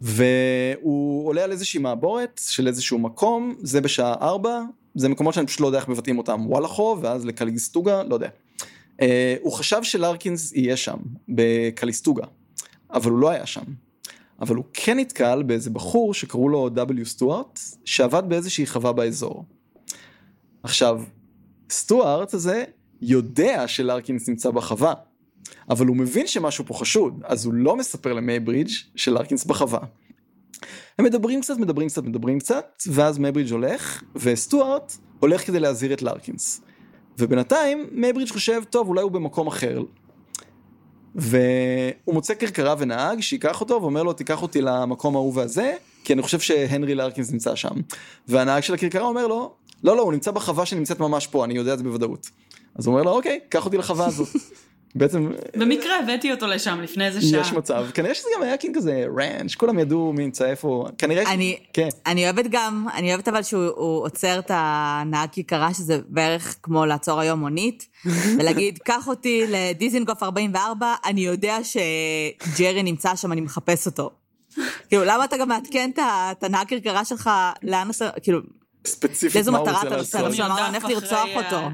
והוא עולה על איזושהי מעבורת של איזשהו מקום זה בשעה 4 זה מקומות שאני פשוט לא יודע איך מבטאים אותם ואלאחו ואז לקליסטוגה לא יודע. אה, הוא חשב שלארקינס יהיה שם, בקליסטוגה, אבל הוא לא היה שם. אבל הוא כן נתקל באיזה בחור שקראו לו W סטוארט, שעבד באיזושהי חווה באזור. עכשיו, סטוארט הזה יודע שלארקינס נמצא בחווה, אבל הוא מבין שמשהו פה חשוד, אז הוא לא מספר למייברידג' שלארקינס בחווה. הם מדברים קצת, מדברים קצת, מדברים קצת, ואז מייברידג' הולך, וסטוארט הולך כדי להזהיר את לארקינס. ובינתיים מייברידג' חושב, טוב, אולי הוא במקום אחר. והוא מוצא כרכרה ונהג שייקח אותו ואומר לו, תיקח אותי למקום ההוא והזה, כי אני חושב שהנרי לארקינס נמצא שם. והנהג של הכרכרה אומר לו, לא, לא, הוא נמצא בחווה שנמצאת ממש פה, אני יודע את זה בוודאות. אז הוא אומר לו, אוקיי, קח אותי לחווה הזאת. [LAUGHS] בעצם... במקרה הבאתי אותו לשם לפני איזה שעה. יש מצב, כנראה שזה גם היה כאילו כזה ראנץ', כולם ידעו מי נמצא איפה, כנראה אני. כן. אני אוהבת גם, אני אוהבת אבל שהוא עוצר את הנהג כיכרה, שזה בערך כמו לעצור היום מונית, [LAUGHS] ולהגיד, קח אותי לדיזינגוף 44, אני יודע שג'רי נמצא שם, אני מחפש אותו. כאילו, למה אתה גם מעדכן את הנהג כרכרה שלך, לאן אתה, כאילו, ספציפית מה הוא רוצה לעשות. לאיזו מטרה אתה רוצה? אני הולך לרצוח אותו.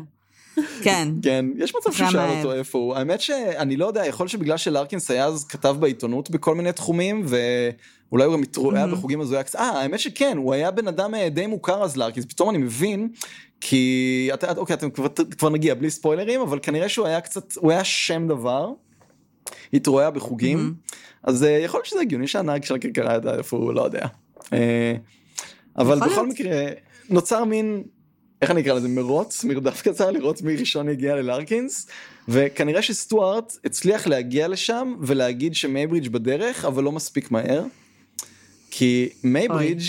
כן. [LAUGHS] כן, יש מצב שהוא שאל אותו איפה הוא. האמת שאני לא יודע, יכול שבגלל שלארקינס היה אז כתב בעיתונות בכל מיני תחומים, ואולי הוא גם התרועע בחוגים קצת, אה, האמת שכן, הוא היה בן אדם אה, די מוכר אז לארקינס, פתאום אני מבין, כי, אתה, אוקיי, אתם כבר, כבר נגיע בלי ספוילרים, אבל כנראה שהוא היה קצת, הוא היה שם דבר, התרועע בחוגים, אז אה, יכול להיות שזה הגיוני שהנהג של הכרכרה ידע איפה הוא, לא יודע. אה, אבל בכל מקרה, נוצר מין איך אני אקרא לזה מרוץ מרדף קצר לראות מי ראשון יגיע ללארקינס וכנראה שסטוארט הצליח להגיע לשם ולהגיד שמייברידג' בדרך אבל לא מספיק מהר. כי מייברידג'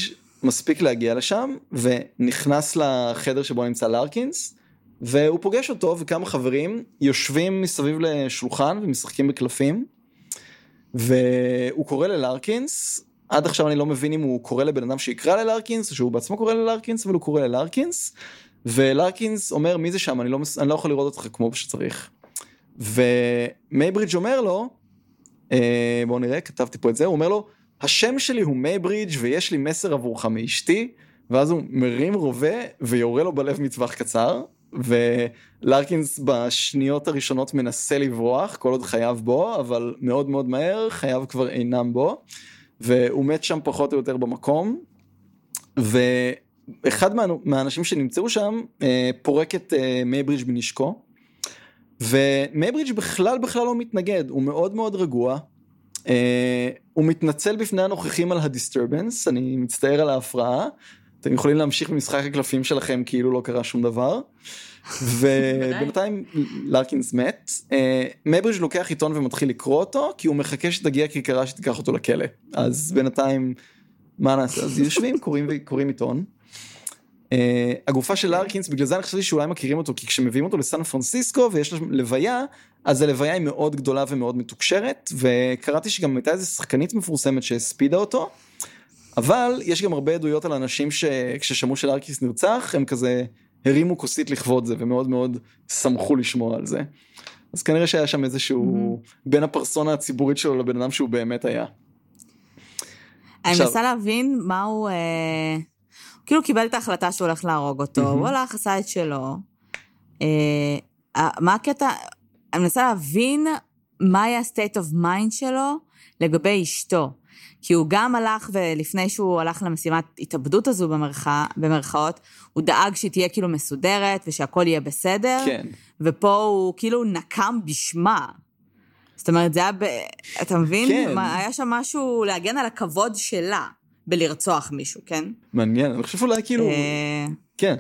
מספיק להגיע לשם ונכנס לחדר שבו נמצא לארקינס והוא פוגש אותו וכמה חברים יושבים מסביב לשולחן ומשחקים בקלפים. והוא קורא ללארקינס עד עכשיו אני לא מבין אם הוא קורא לבן אדם שיקרא ללארקינס או שהוא בעצמו קורא ללארקינס אבל הוא קורא ללארקינס ולארקינס אומר מי זה שם? אני לא, אני לא יכול לראות אותך כמו שצריך. ומייברידג' אומר לו אה, בואו נראה כתבתי פה את זה. הוא אומר לו השם שלי הוא מייברידג' ויש לי מסר עבורך מאשתי. ואז הוא מרים רובה ויורה לו בלב מטווח קצר. ולארקינס בשניות הראשונות מנסה לברוח כל עוד חייו בו אבל מאוד מאוד מהר חייו כבר אינם בו והוא מת שם פחות או יותר במקום. ואחד מה, מהאנשים שנמצאו שם אה, פורק את אה, מייברידג' מנשקו. ומייברידג' בכלל בכלל לא מתנגד, הוא מאוד מאוד רגוע. אה, הוא מתנצל בפני הנוכחים על ה disturbance, אני מצטער על ההפרעה. אתם יכולים להמשיך במשחק הקלפים שלכם כאילו לא קרה שום דבר. ובינתיים לארקינס מת, אה, מייברידג' לוקח עיתון ומתחיל לקרוא אותו כי הוא מחכה שתגיע כרכרה שתיקח אותו לכלא אז בינתיים מה נעשה אז יושבים [LAUGHS] קוראים וקוראים עיתון. Uh, הגופה של לארקינס בגלל זה אני חשבתי שאולי מכירים אותו כי כשמביאים אותו לסן פרנסיסקו ויש לו לוויה אז הלוויה היא מאוד גדולה ומאוד מתוקשרת וקראתי שגם הייתה איזה שחקנית מפורסמת שהספידה אותו. אבל יש גם הרבה עדויות על אנשים שכששמעו שלארקינס נרצח הם כזה הרימו כוסית לכבוד זה ומאוד מאוד שמחו לשמוע על זה. אז כנראה שהיה שם איזשהו mm-hmm. בין הפרסונה הציבורית שלו לבן אדם שהוא באמת היה. אני מנסה להבין מה הוא, אה, כאילו קיבל את ההחלטה שהוא הולך להרוג אותו, הוא הלך, עשה את שלו. אה, מה הקטע, אני מנסה להבין מה היה ה-state of mind שלו לגבי אשתו. כי הוא גם הלך, ולפני שהוא הלך למשימת התאבדות הזו במרחא, במרכאות, הוא דאג שהיא תהיה כאילו מסודרת ושהכול יהיה בסדר. כן. ופה הוא כאילו נקם בשמה. זאת אומרת, זה היה ב... אתה מבין? כן. מה, היה שם משהו להגן על הכבוד שלה בלרצוח מישהו, כן? מעניין, אני חושב אולי כאילו... אה, כן.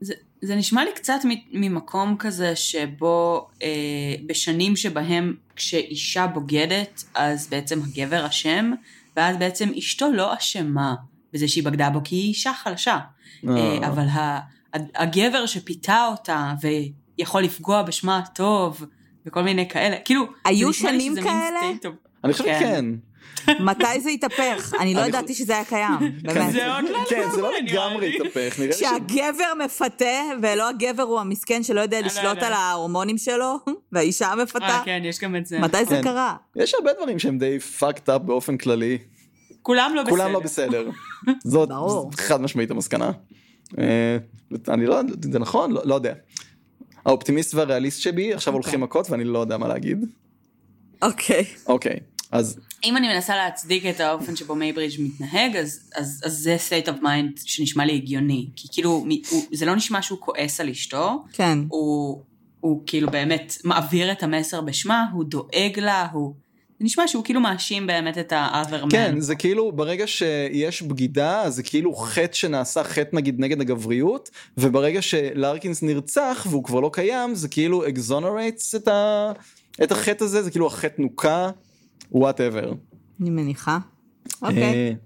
זה, זה נשמע לי קצת ממקום כזה שבו אה, בשנים שבהם כשאישה בוגדת אז בעצם הגבר אשם ואז בעצם אשתו לא אשמה בזה שהיא בגדה בו כי היא אישה חלשה. אה. אה, אבל ה, הגבר שפיתה אותה ויכול לפגוע בשמה הטוב וכל מיני כאלה כאילו היו שנים כאלה? אני חושב כן. כן. מתי זה התהפך? אני לא ידעתי שזה היה קיים, באמת. זה עוד לא כן, זה לא לגמרי, נראה לגמרי. התהפך, נראה לי ש... שהגבר מפתה, ולא הגבר הוא המסכן שלא יודע לא לשלוט יודע. על ההורמונים שלו, [LAUGHS] והאישה מפתה. אה, כן, יש גם את זה. מתי זה כן. קרה? יש הרבה דברים שהם די fucked up באופן כללי. כולם לא בסדר. כולם לא בסדר. זאת. חד משמעית המסקנה. אה, אני לא, זה נכון? לא, לא יודע. האופטימיסט והריאליסט שבי עכשיו הולכים מכות ואני לא יודע מה להגיד. אוקיי. אוקיי, אז אם אני מנסה להצדיק את האופן שבו מייברידג' מתנהג, אז, אז, אז זה state of mind שנשמע לי הגיוני. כי כאילו, הוא, זה לא נשמע שהוא כועס על אשתו, כן. הוא, הוא כאילו באמת מעביר את המסר בשמה, הוא דואג לה, הוא... זה נשמע שהוא כאילו מאשים באמת את האברמן. כן זה כאילו ברגע שיש בגידה זה כאילו חטא שנעשה חטא נגיד נגד הגבריות וברגע שלארקינס נרצח והוא כבר לא קיים זה כאילו exonerates את, ה... את החטא הזה זה כאילו החטא נוקה whatever. אני מניחה. אוקיי.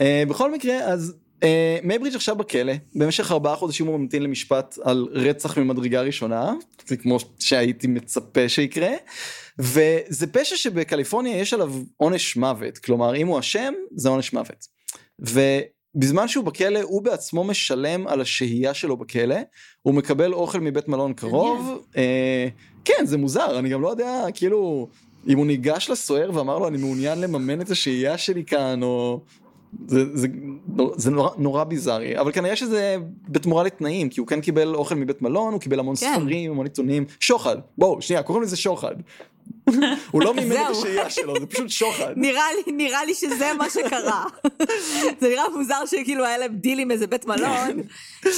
אה, בכל מקרה אז אה, מייברידג' עכשיו בכלא במשך ארבעה חודשים הוא ממתין למשפט על רצח ממדרגה ראשונה זה כמו שהייתי מצפה שיקרה וזה פשע שבקליפורניה יש עליו עונש מוות כלומר אם הוא אשם זה עונש מוות. ובזמן שהוא בכלא הוא בעצמו משלם על השהייה שלו בכלא הוא מקבל אוכל מבית מלון קרוב אה, כן זה מוזר אני גם לא יודע כאילו אם הוא ניגש לסוהר ואמר לו אני מעוניין לממן את השהייה שלי כאן או זה, זה, זה נורא, נורא ביזארי אבל כנראה שזה בתמורה לתנאים כי הוא כן קיבל אוכל מבית מלון הוא קיבל המון כן. ספרים המון עיתונים שוחד בואו שנייה קוראים לזה שוחד. [LAUGHS] הוא לא מימן את. השהייה שלו זה פשוט שוחד. נראה לי, נראה לי שזה מה שקרה. [LAUGHS] זה נראה מוזר שכאילו היה להם דיל עם איזה בית מלון,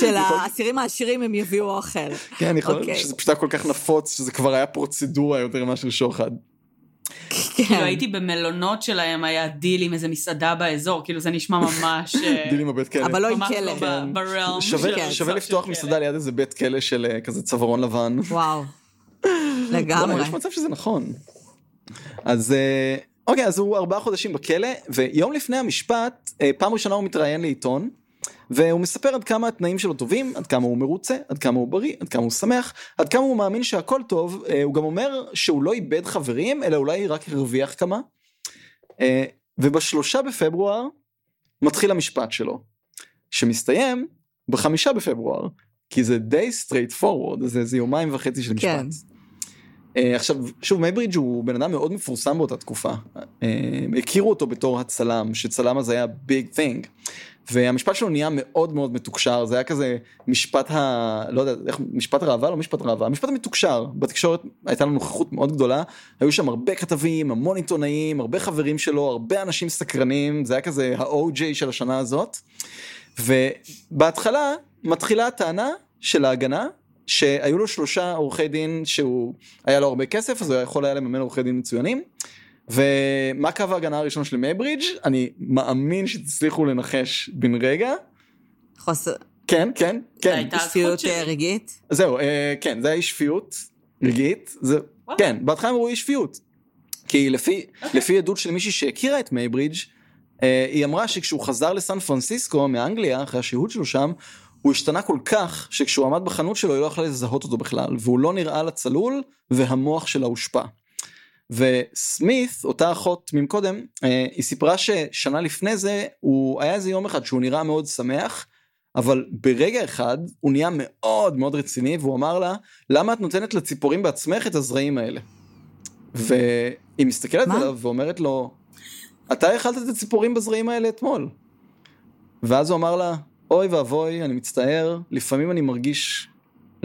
של האסירים העשירים הם יביאו אוכל. כן להיות אוקיי. שזה פשוט היה כל כך נפוץ שזה כבר היה פרוצדורה יותר מאשר שוחד. כאילו כן. הייתי במלונות שלהם, היה דיל עם איזה מסעדה באזור, כאילו זה נשמע ממש... אה, [LAUGHS] דיל עם הבית כלא. אבל לא עם ממש כלא. בריאלם שווה, של- שווה של לפתוח. מסעדה ליד איזה בית כלא של אה, כזה צווארון לבן. [LAUGHS] וואו. לגמרי. יש מצב שזה נכון. אז אה, אוקיי אז הוא ארבעה חודשים בכלא ויום לפני המשפט פעם ראשונה הוא מתראיין לעיתון. והוא מספר עד כמה התנאים שלו טובים, עד כמה הוא מרוצה, עד כמה הוא בריא, עד כמה הוא שמח, עד כמה הוא מאמין שהכל טוב, אה, הוא גם אומר שהוא לא איבד חברים, אלא אולי רק הרוויח כמה. אה, ובשלושה בפברואר מתחיל המשפט שלו, שמסתיים בחמישה בפברואר, כי זה די straight forward, זה איזה יומיים וחצי של משפט. כן. אה, עכשיו שוב מייברידג' הוא בן אדם מאוד מפורסם באותה תקופה אה, הכירו אותו בתור הצלם שצלם אז היה big thing והמשפט שלו נהיה מאוד מאוד מתוקשר זה היה כזה משפט ה... לא יודע איך משפט ראווה לא משפט ראווה המשפט המתוקשר. בתקשורת הייתה לנו נוכחות מאוד גדולה היו שם הרבה כתבים המון עיתונאים הרבה חברים שלו הרבה אנשים סקרנים זה היה כזה ה-OJ של השנה הזאת. ובהתחלה מתחילה הטענה של ההגנה שהיו לו שלושה עורכי דין שהוא היה לו הרבה כסף אז הוא יכול היה לממן עורכי דין מצוינים ומה קו ההגנה הראשון של מייברידג'? אני מאמין שתצליחו לנחש בן רגע. חוסר... כן, כן, כן. הייתה שפיות הזכות שלי. רגעית. זהו, אה, כן, זה היה אי שפיות רגעית. זה. כן, בהתחלה הם אמרו אי שפיות. כי לפי, אוקיי. לפי עדות של מישהי שהכירה את מייברידג', אה, היא אמרה שכשהוא חזר לסן פרנסיסקו מאנגליה, אחרי השהות שלו שם, הוא השתנה כל כך, שכשהוא עמד בחנות שלו היא לא יכלה לזהות אותו בכלל, והוא לא נראה לה צלול, והמוח שלה הושפע. וסמית, אותה אחות ממקודם, אה, היא סיפרה ששנה לפני זה, הוא היה איזה יום אחד שהוא נראה מאוד שמח, אבל ברגע אחד הוא נהיה מאוד מאוד רציני, והוא אמר לה, למה את נותנת לציפורים בעצמך את הזרעים האלה? והיא מסתכלת מה? עליו ואומרת לו, אתה אכלת את הציפורים בזרעים האלה אתמול. ואז הוא אמר לה, אוי ואבוי, אני מצטער, לפעמים אני מרגיש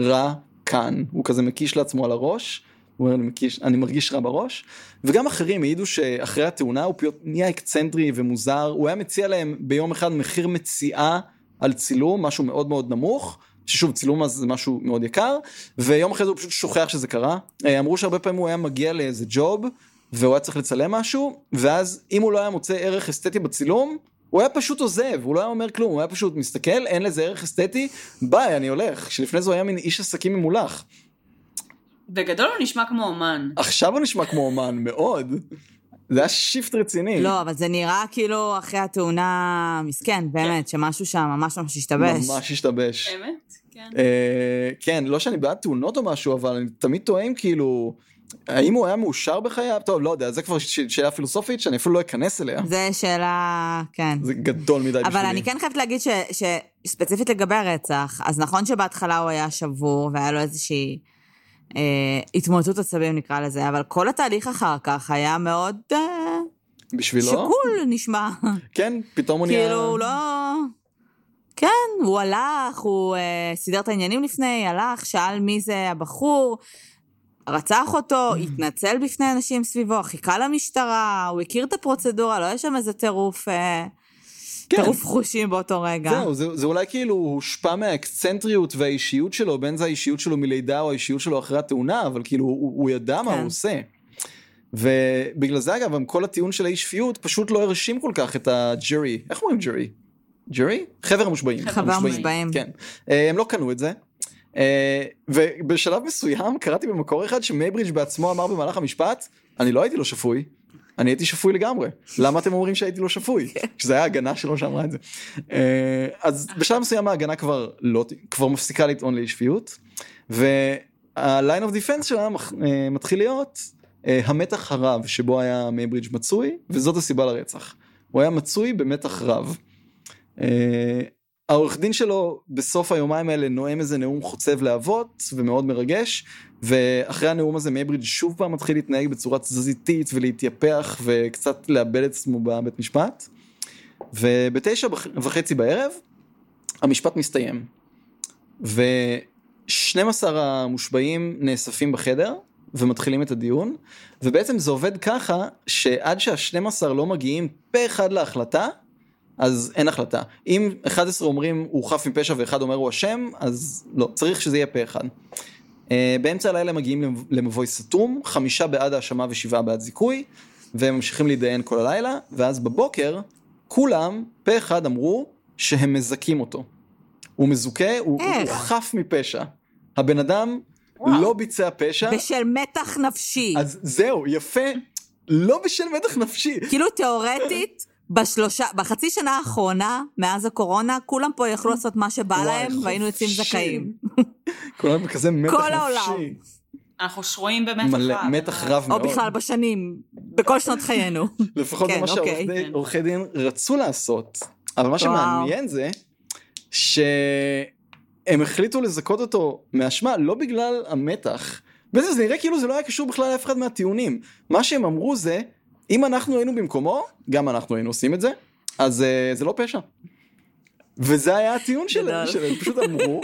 רע כאן. הוא כזה מקיש לעצמו על הראש, הוא אומר, אני, מקיש, אני מרגיש רע בראש. וגם אחרים העידו שאחרי התאונה הוא פיות, נהיה אקצנטרי ומוזר, הוא היה מציע להם ביום אחד מחיר מציאה על צילום, משהו מאוד מאוד נמוך. ששוב צילום אז זה משהו מאוד יקר. ויום אחרי זה הוא פשוט שוכח שזה קרה. אה, אמרו שהרבה פעמים הוא היה מגיע לאיזה ג'וב והוא היה צריך לצלם משהו ואז אם הוא לא היה מוצא ערך אסתטי בצילום הוא היה פשוט עוזב. הוא לא היה אומר כלום הוא היה פשוט מסתכל אין לזה ערך אסתטי ביי אני הולך. שלפני זה הוא היה מין איש עסקים ממולח בגדול הוא נשמע כמו אומן. עכשיו הוא נשמע כמו אומן מאוד זה היה shift רציני לא, אבל זה נראה כאילו אחרי התאונה, מסכן, באמת, שמשהו שם ממש ממש השתבש. ממש השתבש. אמת? כן. אה, כן, לא שאני בעד תאונות או משהו, אבל אני תמיד תוהה אם כאילו, האם הוא היה מאושר בחייו? טוב, לא יודע, זה כבר שאלה פילוסופית שאני אפילו לא אכנס אליה. זה שאלה, כן. זה גדול מדי בשבילי. אבל אני כן חייבת להגיד ש- שספציפית לגבי הרצח, אז נכון שבהתחלה הוא היה שבור והיה לו איזושהי אה, התמוטטות עצבים נקרא לזה, אבל כל התהליך אחר כך היה מאוד אה, בשבילו? שקול נשמע. כן, פתאום הוא נהיה... כאילו, הוא לא... כן, הוא הלך, הוא אה, סידר את העניינים לפני, הלך, שאל מי זה הבחור, רצח אותו, התנצל בפני אנשים סביבו, חיכה למשטרה, הוא הכיר את הפרוצדורה, לא היה שם איזה טירוף, אה, כן. טירוף חושים באותו רגע. זהו, זה, זה אולי כאילו הושפע מהאקצנטריות והאישיות שלו, בין זה האישיות שלו מלידה או האישיות שלו אחרי התאונה, אבל כאילו הוא, הוא ידע מה כן. הוא עושה. ובגלל זה אגב, גם כל הטיעון של האי שפיות פשוט לא הרשים כל כך את הג'רי. איך אומרים ג'רי? ג'רי? חבר המושבעים. חבר המושבעים. כן. אה, הם לא קנו את זה. אה, ובשלב מסוים קראתי במקור אחד שמייברידג' בעצמו אמר במהלך המשפט, אני לא הייתי לא שפוי, אני הייתי שפוי לגמרי. למה אתם אומרים שהייתי לא שפוי? שזה היה הגנה שלו שאמרה את זה. אה, אז בשלב מסוים ההגנה כבר לא, כבר מפסיקה לטעון לאי שפיות. וה line of defense שלה אה, מתחיל להיות אה, המתח הרב שבו היה מייברידג' מצוי, וזאת הסיבה לרצח. הוא היה מצוי במתח רב. העורך דין שלו בסוף היומיים האלה נואם איזה נאום חוצב להבות ומאוד מרגש ואחרי הנאום הזה מייברידג' שוב פעם מתחיל להתנהג בצורה תזזיתית ולהתייפח וקצת לאבד את עצמו בבית משפט. ובתשע וחצי בערב המשפט מסתיים. ו-12 המושבעים נאספים בחדר ומתחילים את הדיון ובעצם זה עובד ככה שעד שה-12 לא מגיעים פה אחד להחלטה אז אין החלטה. אם 11 אומרים הוא חף מפשע ואחד אומר הוא אשם, אז לא, צריך שזה יהיה פה אחד. Uh, באמצע הלילה מגיעים למב- למבוי סתום, חמישה בעד האשמה ושבעה בעד זיכוי, והם ממשיכים להתדיין כל הלילה, ואז בבוקר, כולם, פה אחד אמרו שהם מזכים אותו. הוא מזוכה, הוא, הוא? חף מפשע. הבן אדם וואו. לא ביצע פשע, בשל מתח נפשי. אז זהו, יפה, לא בשל מתח נפשי. כאילו תיאורטית, בשלושה, בחצי שנה האחרונה, מאז הקורונה, כולם פה יכלו לעשות מה שבא להם, והיינו יוצאים. זכאים. [LAUGHS] כולם בכזה מתח כל נפשי. העולם. אנחנו שרויים במתח מלא, רב. מתח רב או מאוד. בכלל בשנים, בכל שנות חיינו. [LAUGHS] לפחות זה מה. שעורכי דין רצו לעשות. אבל מה שמעניין זה שהם החליטו לזכות אותו מאשמה לא בגלל המתח. בעצם זה נראה כאילו זה לא היה קשור בכלל לאף אחד מהטיעונים. מה שהם אמרו זה, אם אנחנו היינו במקומו, גם אנחנו היינו עושים את זה, אז אה, זה לא פשע. וזה היה הטיעון שלהם. שלהם פשוט אמרו,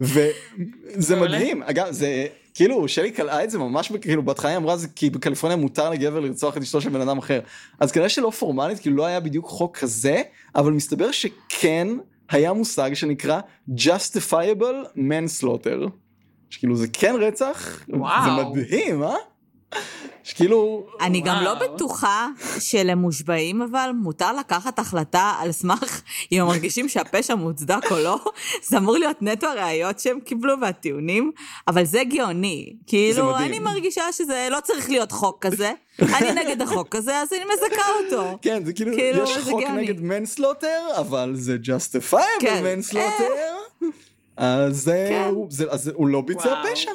וזה. מדהים, אגב זה כאילו שלי קלעה את זה ממש כאילו בהתחלה היא אמרה זה כי בקליפורניה מותר לגבר לרצוח את אשתו של בן אדם אחר אז כנראה שלא פורמלית כאילו לא היה בדיוק חוק כזה אבל מסתבר שכן היה מושג שנקרא justifiable manslaughter. שכאילו זה כן רצח וואו. זה מדהים אה? שכאילו... אני גם לא בטוחה שלמושבעים אבל מותר לקחת החלטה על סמך אם הם מרגישים שהפשע מוצדק או לא. זה אמור להיות נטו הראיות שהם קיבלו והטיעונים, אבל זה גאוני. כאילו, אני מרגישה שזה לא צריך להיות חוק כזה. אני נגד החוק הזה, אז אני מזכה אותו. כן, זה כאילו, כאילו יש חוק גאוני. נגד מנסלוטר, אבל זה justifiable כן. מנסלוטר. אז, כן. הוא, זה, אז הוא לא ביצע פשע.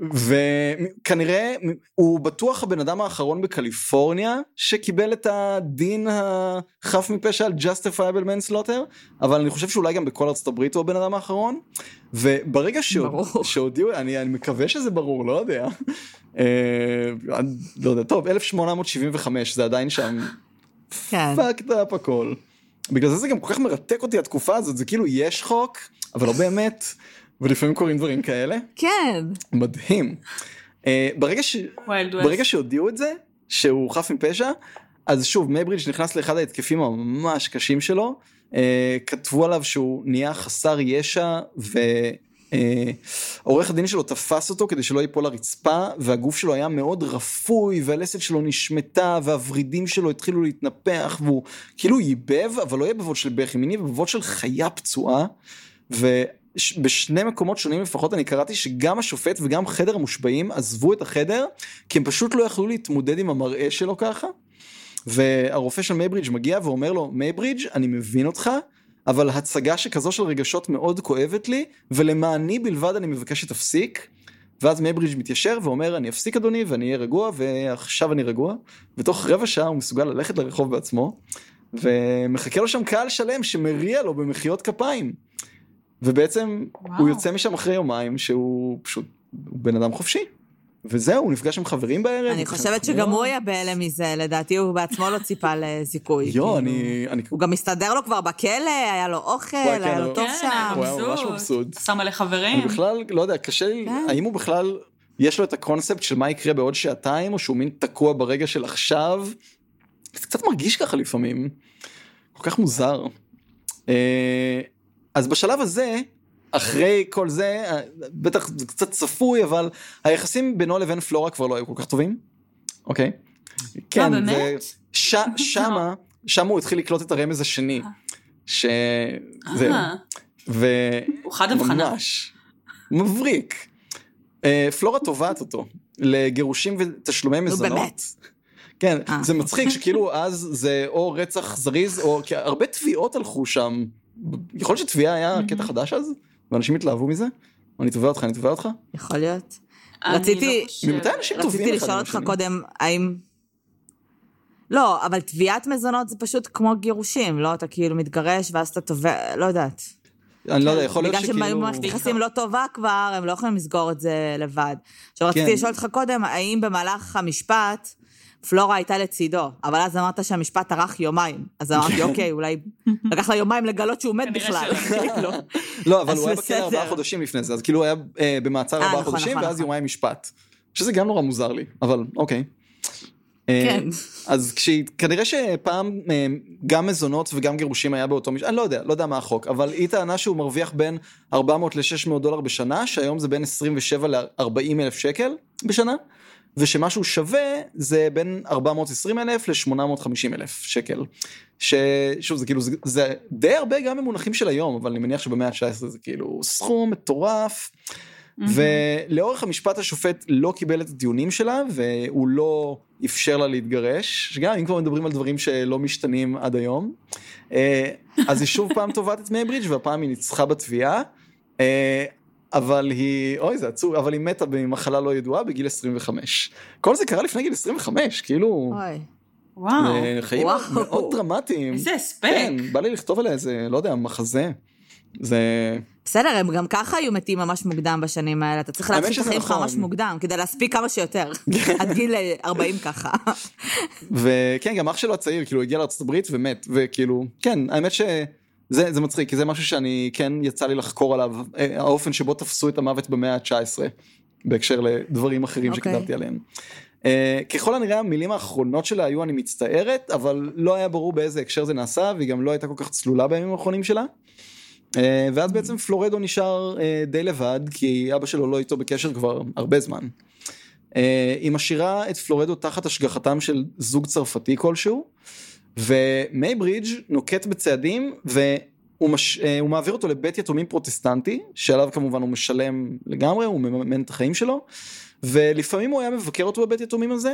וכנראה הוא בטוח הבן אדם האחרון בקליפורניה שקיבל את הדין החף מפשע על justifiable manslaughter אבל אני חושב שאולי גם בכל ארצות הברית הוא הבן אדם האחרון. וברגע שהודיעו אני, אני מקווה שזה ברור לא יודע. אה, לא יודע. טוב 1875 זה עדיין שם. כן. פאקד אפ הכל. בגלל זה זה גם כל כך מרתק אותי התקופה הזאת. זה כאילו יש חוק אבל לא באמת. ולפעמים קורים דברים כאלה. כן. מדהים. Uh, ברגע, ש... ברגע שהודיעו את זה, שהוא חף מפשע, אז שוב, מייברידג' נכנס לאחד ההתקפים הממש קשים שלו, uh, כתבו עליו שהוא נהיה חסר ישע, ועורך uh, הדין שלו תפס אותו כדי שלא ייפול לרצפה, והגוף שלו היה מאוד רפוי, והלסת שלו נשמטה, והוורידים שלו התחילו להתנפח, והוא כאילו ייבב, אבל לא יבבות של בכי, מיני יבבות של חיה פצועה. בשני מקומות שונים לפחות אני קראתי שגם השופט וגם חדר המושבעים עזבו את החדר כי הם פשוט לא יכלו להתמודד עם המראה שלו ככה. והרופא של מייברידג' מגיע ואומר לו מייברידג' אני מבין אותך אבל הצגה שכזו של רגשות מאוד כואבת לי ולמעני בלבד אני מבקש שתפסיק. ואז מייברידג' מתיישר ואומר אני אפסיק אדוני ואני אהיה רגוע ועכשיו אני רגוע ותוך רבע שעה הוא מסוגל ללכת לרחוב בעצמו ומחכה לו שם קהל שלם שמריע לו במחיאות כפיים. ובעצם וואו. הוא יוצא משם אחרי יומיים שהוא פשוט הוא בן אדם חופשי. וזהו, הוא נפגש עם חברים בערב. אני חושבת שגם הוא היה בהלם מזה, לדעתי הוא בעצמו לא ציפה לזיכוי. [LAUGHS] יו, כאילו. אני... הוא גם הסתדר לו כבר בכלא, היה לו אוכל, היה לו טוב שם. הוא היה ממש מבסוט. שם מלא חברים. אני בכלל, לא יודע, קשה לי, כן. האם הוא בכלל, יש לו את הקונספט של מה יקרה בעוד שעתיים, או שהוא מין תקוע ברגע של עכשיו? זה קצת מרגיש ככה לפעמים. כל כך מוזר. אה, אז בשלב הזה, אחרי כל זה, בטח זה קצת צפוי, אבל היחסים בינו לבין פלורה כבר לא היו כל כך טובים. אוקיי. כן, אה, באמת? ש, [LAUGHS] שמה, שמה הוא התחיל לקלוט את הרמז השני. ש... זהו. אה. ו... הוא חד הבחנה. ממש. מבריק. אה, פלורה תובעת אותו לגירושים ותשלומי מזונות. נו באמת. כן, זה מצחיק שכאילו אז זה או רצח זריז או כי הרבה תביעות הלכו שם יכול להיות שתביעה היה קטע חדש אז? ואנשים התלהבו מזה? אני תובע אותך, אני תובע אותך? יכול להיות. רציתי, לא ממתי אנשים טובים רציתי לשאול אותך קודם, האם... לא, אבל תביעת מזונות זה פשוט כמו גירושים, לא? אתה כאילו מתגרש ואז אתה תובע, לא יודעת. אני לא יודע, יכול להיות שכאילו... בגלל שהם מערכת יחסים לא טובה כבר, הם לא יכולים לסגור את זה לבד. עכשיו רציתי כן. לשאול אותך קודם, האם במהלך המשפט, פלורה הייתה לצידו, אבל אז אמרת שהמשפט ארך יומיים. אז אמרתי, כן. אוקיי, אולי לקח לה יומיים לגלות שהוא מת בכלל. [LAUGHS] כאילו. לא, אבל הוא היה בכלא ארבעה חודשים לפני זה, אז כאילו הוא היה אה, במעצר אה, ארבעה נכון, חודשים, נכון, ואז נכון. יומיים משפט. שזה גם נורא מוזר לי, אבל אוקיי. אה, כן. אז כנראה שפעם גם מזונות וגם גירושים היה באותו משפט, אני לא יודע, לא יודע מה החוק, אבל היא טענה שהוא מרוויח בין 400 ל-600 דולר בשנה, שהיום זה בין 27 ל-40 אלף שקל בשנה. ושמה שהוא שווה זה בין 420 אלף ל-850 אלף שקל. ששוב זה כאילו זה, זה די הרבה גם במונחים של היום אבל אני מניח שבמאה ה-19 זה כאילו סכום מטורף. Mm-hmm. ולאורך המשפט השופט לא קיבל את הטיעונים שלה והוא לא אפשר לה להתגרש שגם אם כבר מדברים על דברים שלא משתנים עד היום. אה, אז היא שוב פעם תובעת את מייברידג' והפעם היא ניצחה בתביעה. אה, אבל היא, אוי זה עצוב, אבל היא מתה במחלה לא ידועה בגיל 25. כל זה קרה לפני גיל 25, כאילו... אוי. וואו. חיים וואו. מאוד דרמטיים. איזה הספק. כן, בא לי לכתוב עליה איזה, לא יודע, מחזה. זה... בסדר, הם גם ככה היו מתים ממש מוקדם בשנים האלה, אתה צריך להתחיל את החיים שלך נכון. ממש מוקדם, כדי להספיק כמה שיותר, [LAUGHS] עד גיל 40 ככה. וכן, גם אח שלו הצעיר, כאילו, הגיע לארה"ב ומת, וכאילו, כן, האמת ש... זה, זה מצחיק, כי זה משהו שאני כן יצא לי לחקור עליו, אה, האופן שבו תפסו את המוות במאה ה-19, בהקשר לדברים אחרים אוקיי. אוקיי. שכתבתי עליהם. אה, ככל הנראה המילים האחרונות שלה היו אני מצטערת, אבל לא היה ברור באיזה הקשר זה נעשה, והיא גם לא הייתה כל כך צלולה בימים האחרונים שלה. אה, ואז בעצם פלורדו נשאר אה, די לבד, כי אבא שלו לא איתו בקשר כבר הרבה זמן. היא משאירה את פלורדו תחת השגחתם של זוג צרפתי כלשהו, ומייברידג' נוקט בצעדים והוא מש... הוא מעביר אותו לבית יתומים פרוטסטנטי, שעליו כמובן הוא משלם לגמרי, הוא מממן את החיים שלו, ולפעמים הוא היה מבקר אותו בבית יתומים הזה,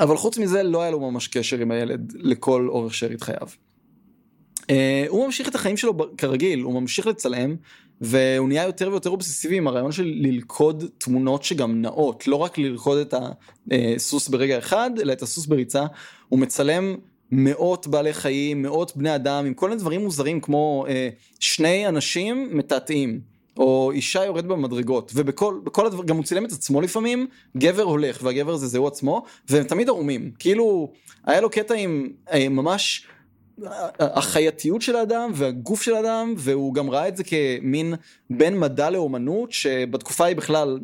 אבל חוץ מזה לא היה לו ממש קשר עם הילד לכל אורך שארית חייו. Uh, הוא ממשיך את החיים שלו כרגיל, הוא ממשיך לצלם, והוא נהיה יותר ויותר אובססיבי עם הרעיון של ללכוד תמונות שגם נעות, לא רק ללכוד את הסוס ברגע אחד, אלא את הסוס בריצה. הוא מצלם מאות בעלי חיים, מאות בני אדם, עם כל מיני דברים מוזרים כמו uh, שני אנשים מתעתעים. או אישה יורד במדרגות, ובכל הדבר, גם הוא צילם את עצמו לפעמים, גבר הולך, והגבר הזה זהו עצמו, והם תמיד ערומים, כאילו, היה לו קטע עם אה, ממש החייתיות של האדם והגוף של האדם, והוא גם ראה את זה כמין בין מדע לאומנות, שבתקופה היא בכלל,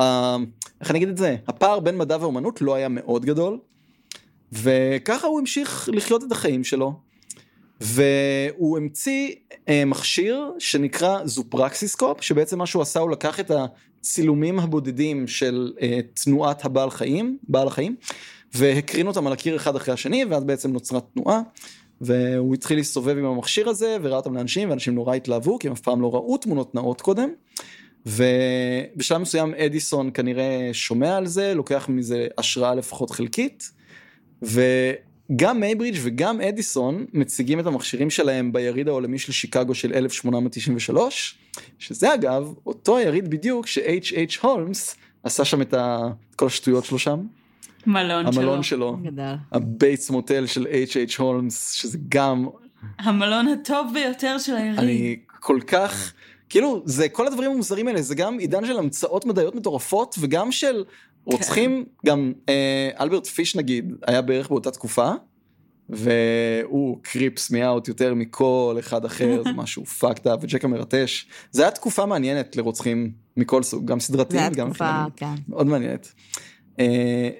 אה, איך אני אגיד את זה, הפער בין מדע ואומנות לא היה מאוד גדול, וככה הוא המשיך לחיות את החיים שלו. והוא המציא אה, מכשיר שנקרא זופרקסיסקופ שבעצם מה שהוא עשה הוא לקח את הצילומים הבודדים של אה, תנועת הבעל חיים, בעל החיים, והקרין אותם על הקיר אחד אחרי השני ואז בעצם נוצרה תנועה. והוא התחיל להסתובב עם המכשיר הזה וראה אותם לאנשים ואנשים נורא התלהבו כי הם אף פעם לא ראו תמונות נאות קודם. ובשלב מסוים אדיסון כנראה שומע על זה לוקח מזה השראה לפחות חלקית. ו... גם מייברידג' וגם אדיסון מציגים את המכשירים שלהם ביריד העולמי של שיקגו של 1893, שזה אגב אותו היריד בדיוק ש-H.H. הולמס עשה שם את ה... כל השטויות שלו שם. מלון המלון שלו. שלו. ה Bates Motel של H.H. הולמס, שזה גם... המלון הטוב ביותר של היריד. אני כל כך... כאילו זה כל הדברים המוזרים האלה זה גם עידן של המצאות מדעיות מטורפות וגם של רוצחים. גם אה, אלברט פיש נגיד, היה בערך באותה תקופה, והוא קריפס מיאוט יותר מכל אחד אחר, זה [LAUGHS] משהו פאקד אפ, וג'ק המרטש. זה היה תקופה מעניינת לרוצחים מכל סוג, גם סדרתיים, גם תקופה, כן. מאוד מעניינת. Uh,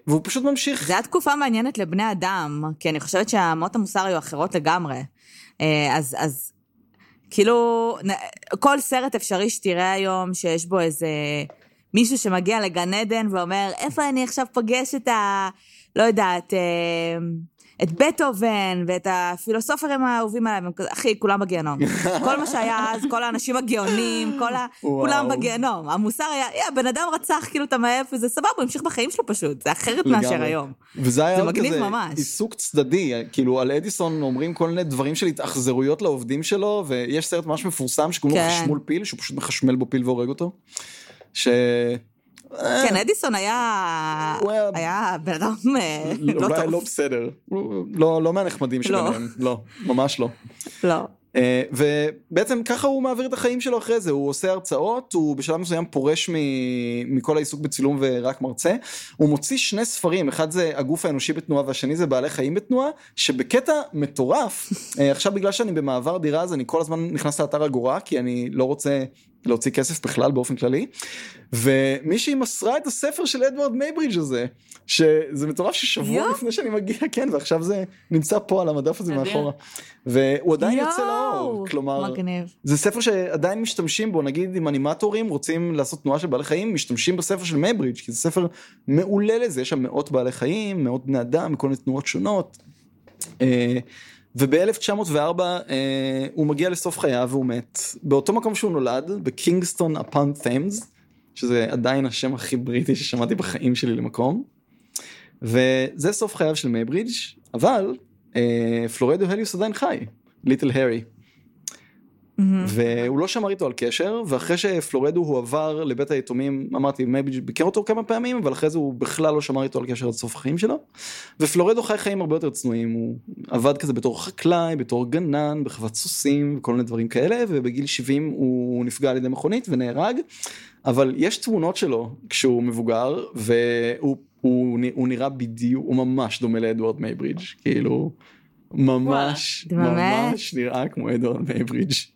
והוא פשוט ממשיך. זה היה תקופה מעניינת לבני אדם, כי אני חושבת שהאמות המוסר היו אחרות לגמרי. Uh, אז, אז כאילו, כל סרט אפשרי שתראה היום שיש בו איזה... מישהו שמגיע לגן עדן ואומר, איפה אני עכשיו פוגש את ה... לא יודעת, אה, את בטהובן ואת הפילוסופרים האהובים עליהם, אחי, כולם בגיהנום. [LAUGHS] כל מה שהיה אז, כל האנשים הגאונים, כל ה... כולם בגיהנום. המוסר היה, יא, בן אדם רצח כאילו אתה מעף וזה סבבה, הוא המשיך בחיים שלו פשוט, זה אחרת מאשר היום. וזה היה עוד כזה עיסוק צדדי, כאילו על אדיסון אומרים כל מיני דברים של התאכזרויות לעובדים שלו, ויש סרט ממש מפורסם שקוראים לו כן. חשמול פיל, שהוא פשוט מחשמל בו פיל והורג אותו. ש... כן, אדיסון היה... היה בן אדם אה, לא טוב. היה לא בסדר. לא, לא מהנחמדים לא. שביניהם. לא, ממש לא. לא. אה, ובעצם ככה הוא מעביר את החיים שלו אחרי זה, הוא עושה הרצאות, הוא בשלב מסוים פורש מכל העיסוק בצילום ורק מרצה, הוא מוציא שני ספרים, אחד זה הגוף האנושי בתנועה והשני זה בעלי חיים בתנועה, שבקטע מטורף, אה, עכשיו בגלל שאני במעבר דירה אז אני כל הזמן נכנס לאתר אגורה, כי אני לא רוצה להוציא כסף בכלל באופן כללי, ומישהי מסרה את הספר של אדוארד מייברידג' הזה, שזה מטורף ששבוע לפני שאני מגיע, [LAUGHS] כן, ועכשיו זה נמצא פה על המדף הזה מאחורה. והוא עדיין יוצא לאור, כלומר, מגניב. זה ספר שעדיין משתמשים בו, נגיד אם אנימטורים רוצים לעשות תנועה של בעלי חיים, משתמשים בספר של מייברידג', כי זה ספר מעולה לזה, יש שם מאות בעלי חיים, מאות בני אדם, מכל מיני תנועות שונות. אה, וב-1904 אה, הוא מגיע לסוף חייו והוא מת באותו מקום שהוא נולד בקינגסטון אפון ת'אמס שזה עדיין השם הכי בריטי ששמעתי בחיים שלי למקום. וזה סוף חייו של מייברידג' אבל אה, פלורדו הליוס עדיין חי little Harry. Mm-hmm. והוא לא שמר איתו על קשר ואחרי שפלורדו הוא עבר לבית היתומים אמרתי מייברידג' ביקר אותו כמה פעמים אבל אחרי זה הוא בכלל לא שמר איתו על קשר עד סוף החיים שלו. ופלורדו חי חיים הרבה יותר צנועים הוא עבד כזה בתור חקלאי בתור גנן בחוות סוסים וכל מיני דברים כאלה ובגיל 70 הוא נפגע על ידי מכונית ונהרג. אבל יש תמונות שלו כשהוא מבוגר והוא הוא, הוא נראה בדיוק הוא ממש דומה לאדוארד מייברידג' כאילו ממש ממש נראה כמו אדוארד מייברידג'.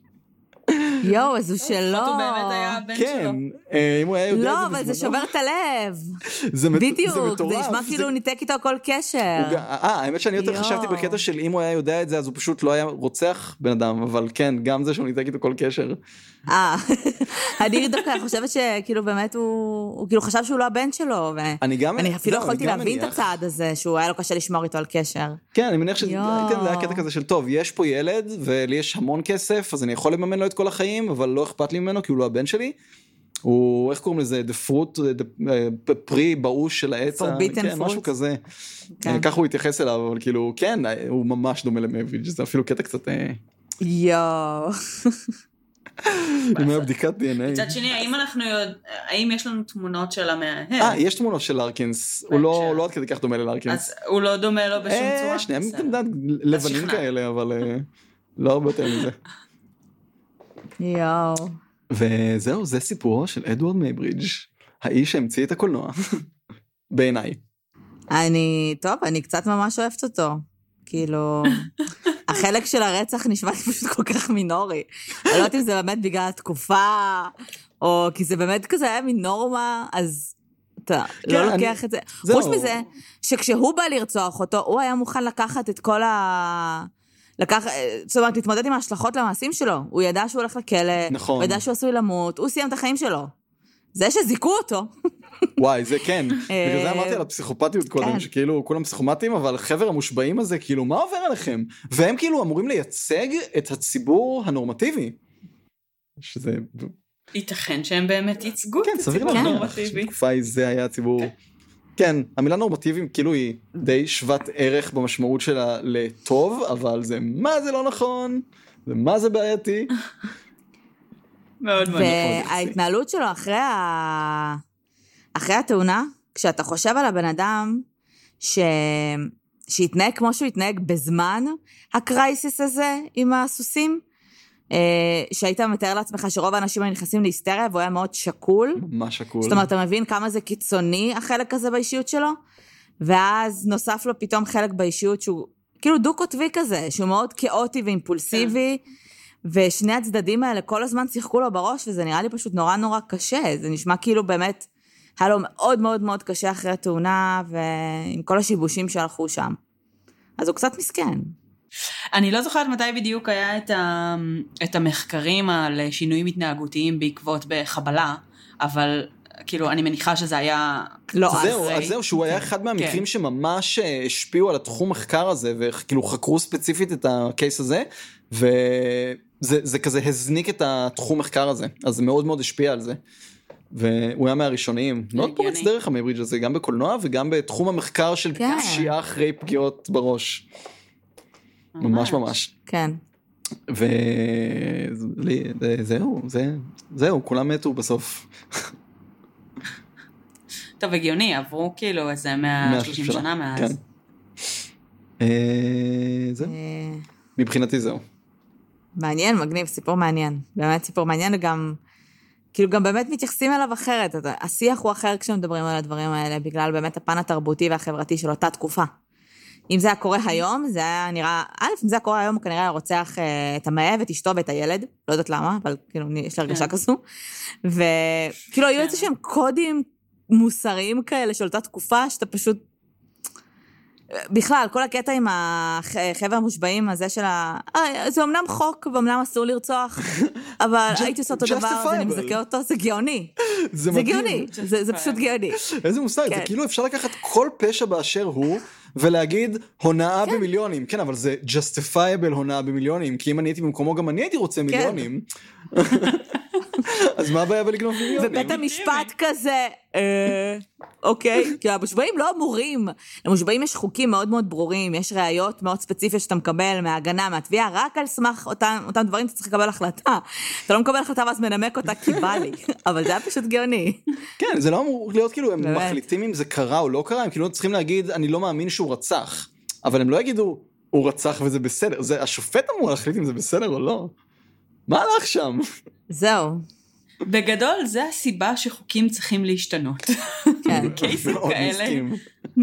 יואו, אז הוא שלו. הוא באמת היה הבן שלו. כן, אם הוא היה יודע את זה לא, אבל זה. שובר את הלב. זה מט- בדיוק, זה מטורף. נשמע כאילו הוא ניתק איתו כל קשר. אה, האמת שאני יותר. חשבתי בקטע של אם הוא היה יודע את זה אז הוא פשוט לא היה רוצח בן אדם, אבל כן, גם זה שהוא ניתק איתו כל קשר. אה, [LAUGHS] אני דווקא חושבת שכאילו באמת הוא, הוא כאילו חשב שהוא לא הבן שלו, אני גם... ואני אפילו יכולתי אני להבין את. הצעד הזה, שהוא היה לו קשה לשמור איתו על קשר. כן, אני מניח שזה. כן, זה היה קטע כזה של טוב, יש פה ילד ולי יש המון כסף אז אני יכול לממן לו את כל החיים אבל לא אכפת לי ממנו כי הוא לא הבן שלי. הוא איך קוראים לזה the fruit the, uh, פרי באוש של העץ, Forbidden כן, fruit. משהו כזה. כן. אה, ככה הוא התייחס אליו אבל כאילו כן הוא ממש דומה למביץ' זה אפילו קטע קצת אה, יואו. אם היה בדיקת דנ"א. מצד שני, האם אנחנו יודע... האם יש לנו תמונות של המאהב? אה יש תמונות של לארקינס הוא לא. לא עד כדי כך דומה ללארקינס. אז הוא לא דומה לו בשום אה, צורה? שניהם. אתם יודעת, לבנים. כאלה אבל אה, לא הרבה יותר מזה. [LAUGHS] יואו. וזהו, זה סיפורו של אדוארד מייברידג', האיש שהמציא את הקולנוע. [LAUGHS] בעיניי. אני, טוב, אני קצת ממש אוהבת אותו. כאילו, [LAUGHS] החלק של הרצח נשמע לי פשוט כל כך מינורי. אני לא יודעת אם זה באמת בגלל התקופה, או כי זה באמת כזה היה מין נורמה, אז אתה כן, לא אני- לוקח את זה. חוץ מזה, שכשהוא בא לרצוח אותו, הוא היה מוכן לקחת את כל ה... לקח, זאת אומרת, להתמודד עם ההשלכות למעשים שלו. הוא ידע שהוא הולך לכלא, נכון. הוא ידע שהוא עשוי למות, הוא סיים את החיים שלו. זה שזיכו אותו, וואי, זה כן. [LAUGHS] בגלל זה אה, אמרתי על הפסיכופתיות קודם, כן. שכאילו כולם פסיכומטים, אבל חבר המושבעים הזה, כאילו, מה עובר עליכם? והם כאילו אמורים לייצג את הציבור הנורמטיבי. שזה, ייתכן שהם באמת ייצגו כן, את סביר הציבור להניח הנורמטיבי. שבתקופה ההיא זה היה הציבור. כן, המילה נורמטיבי כאילו היא די שוות ערך במשמעות שלה לטוב, אבל זה מה זה לא נכון, זה מה זה בעייתי. מאוד מאוד נכון. וההתנהלות שלו אחרי, ה... אחרי התאונה, כשאתה חושב על הבן אדם ש... שהתנהג כמו שהוא התנהג בזמן הקרייסיס הזה עם הסוסים, שהיית מתאר לעצמך שרוב האנשים היו נכנסים להיסטריה והוא היה מאוד שקול. ממש שקול. זאת אומרת, אתה מבין כמה זה קיצוני, החלק הזה באישיות שלו? ואז נוסף לו פתאום חלק באישיות שהוא כאילו דו-קוטבי כזה, שהוא מאוד כאוטי ואימפולסיבי, ושני הצדדים האלה כל הזמן שיחקו לו בראש, וזה נראה לי פשוט נורא נורא קשה. זה נשמע כאילו באמת, היה לו מאוד מאוד מאוד קשה אחרי התאונה, ועם כל השיבושים שהלכו שם. אז הוא קצת מסכן. אני לא זוכרת מתי בדיוק היה את, ה... את המחקרים על שינויים התנהגותיים בעקבות בחבלה, אבל כאילו אני מניחה שזה היה... לא, אז אז... זהו, אז זהו, שהוא היה אחד מהמקרים כן. שממש אה, השפיעו על התחום מחקר הזה, וכאילו חקרו ספציפית את הקייס הזה, וזה זה כזה הזניק את התחום מחקר הזה, אז זה מאוד מאוד השפיע על זה. והוא היה מהראשונים, מאוד הגיוני. פורץ דרך המייברידג' הזה, גם בקולנוע וגם בתחום המחקר של כן. פשיעה אחרי פגיעות בראש. ממש ממש. כן. וזהו, זה, זהו, כולם מתו בסוף. טוב, הגיוני, עברו כאילו איזה 130 שנה מאז. כן. אה, זהו, אה, מבחינתי זהו. מעניין, מגניב, סיפור מעניין. באמת סיפור מעניין, וגם, כאילו גם באמת מתייחסים אליו אחרת. אתה- השיח הוא אחר כשמדברים על הדברים האלה, בגלל באמת הפן התרבותי והחברתי של אותה תקופה. אם זה היה קורה היום, זה היה נראה, א', אם זה היה קורה היום, הוא כנראה היה רוצח אה, את המאהב, את אשתו ואת הילד, לא יודעת למה, אבל כאילו, יש לי הרגשה כן. כזו. וכאילו, היו כן. איזה שהם קודים מוסריים כאלה של אותה תקופה, שאתה פשוט... בכלל, כל הקטע עם החבר'ה המושבעים הזה של ה... אה, זה אמנם חוק, ואומנם אסור לרצוח, [LAUGHS] אבל הייתי עושה אותו דבר, אז אני. מזכה אותו, זה גאוני. זה. גאוני, זה זה פשוט גאוני. איזה מושג, זה כן. כאילו אפשר לקחת כל פשע באשר הוא ולהגיד הונאה במיליונים. כן, אבל זה justifiable הונאה במיליונים, כי אם אני הייתי במקומו גם אני הייתי כן. רוצה מיליונים. [LAUGHS] אז מה הבעיה בלגנוב מיליונים? ובית המשפט כזה, אה, אוקיי, כי המושבעים לא אמורים. למושבעים יש חוקים מאוד מאוד ברורים, יש ראיות מאוד ספציפיות שאתה מקבל מההגנה, מהתביעה, רק על סמך אותם, אותם דברים אתה צריך לקבל החלטה. אתה לא מקבל החלטה ואז מנמק אותה כי בא לי, [LAUGHS] אבל זה היה פשוט גאוני. כן, זה לא אמור להיות כאילו הם. מחליטים אם זה קרה או לא קרה, הם כאילו צריכים להגיד אני לא מאמין שהוא רצח. אבל הם לא יגידו הוא רצח וזה בסדר, זה השופט אמור להחליט אם זה בסדר או לא. מה הלך שם? זהו, בגדול, זה הסיבה שחוקים צריכים להשתנות. כן. [LAUGHS] קייסים כאלה.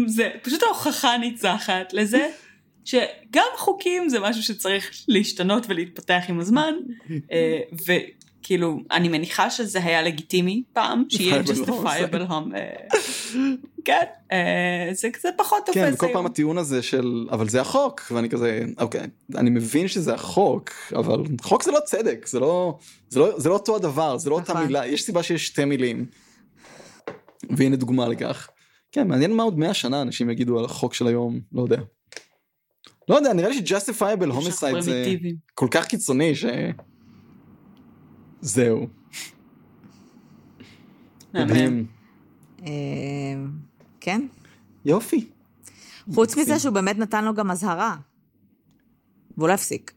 זה פשוט ההוכחה ניצחת לזה שגם חוקים זה משהו שצריך להשתנות ולהתפתח עם הזמן, אה, כאילו, אני מניחה שזה היה לגיטימי פעם, שיהיה justifiable home. כן, אה, זה קצת פחות תופס. כן, כל פעם הטיעון הזה של, אבל זה החוק, ואני כזה, אוקיי, אני מבין שזה החוק, אבל חוק זה לא צדק, זה לא, זה לא, זה לא אותו הדבר, זה לא אותה נכון. מילה, יש סיבה שיש שתי מילים. והנה דוגמה לכך. כן, מעניין מה עוד 100 שנה אנשים יגידו על החוק של היום, לא יודע. לא יודע, נראה לי ש-justifiable homicide זה כל כך קיצוני ש... זהו. מדהים. אה, כן. יופי. חוץ מזה שהוא באמת נתן לו גם אזהרה. והוא לא הפסיק.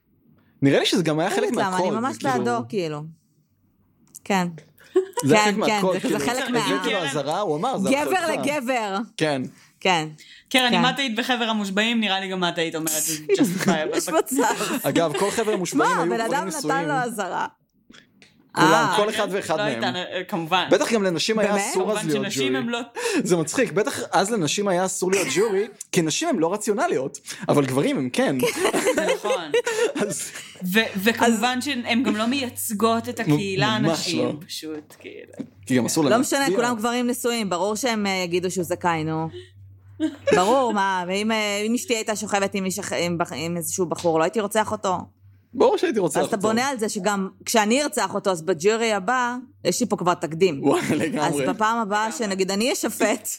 נראה לי שזה גם היה חלק מהקוד. אני ממש כאילו. בעדו, כאילו. כן. זה כן, כן, זה חלק מה... הבאתי לו אזהרה, הוא אמר, זה גבר לגבר. כן. כן. קרן, אם את היית בחבר המושבעים, נראה לי גם את היית אומרת. [LAUGHS] יש מצב. אגב, כל חבר המושבעים היו גברים נשואים. מה, בן אדם נתן לו אזהרה. כולם, אה, כל אחד ואחד לא מהם. אה, כמובן. בטח גם לנשים היה אסור אז להיות ג'ורי. לא- זה מצחיק, בטח אז לנשים היה אסור להיות ג'ורי, כי נשים הן לא רציונליות, אבל גברים הם כן. זה נכון. [LAUGHS] וכמובן שהן גם לא מייצגות את הקהילה הנשים, לא. פשוט, כאילו. כי גם אסור להם לא משנה, כולם גברים נשואים, ברור שהם אה, יגידו שהוא זכאי, נו. ברור, מה, ואם אשתי הייתה שוכבת עם איזשהו בחור, לא הייתי רוצח אותו. ברור שהייתי רוצה אז אתה בונה על זה שגם כשאני ארצח אותו, אז בג'ורי הבא, יש לי פה כבר תקדים. וואי, לגמרי. אז בפעם הבאה שנגיד אני אשפט,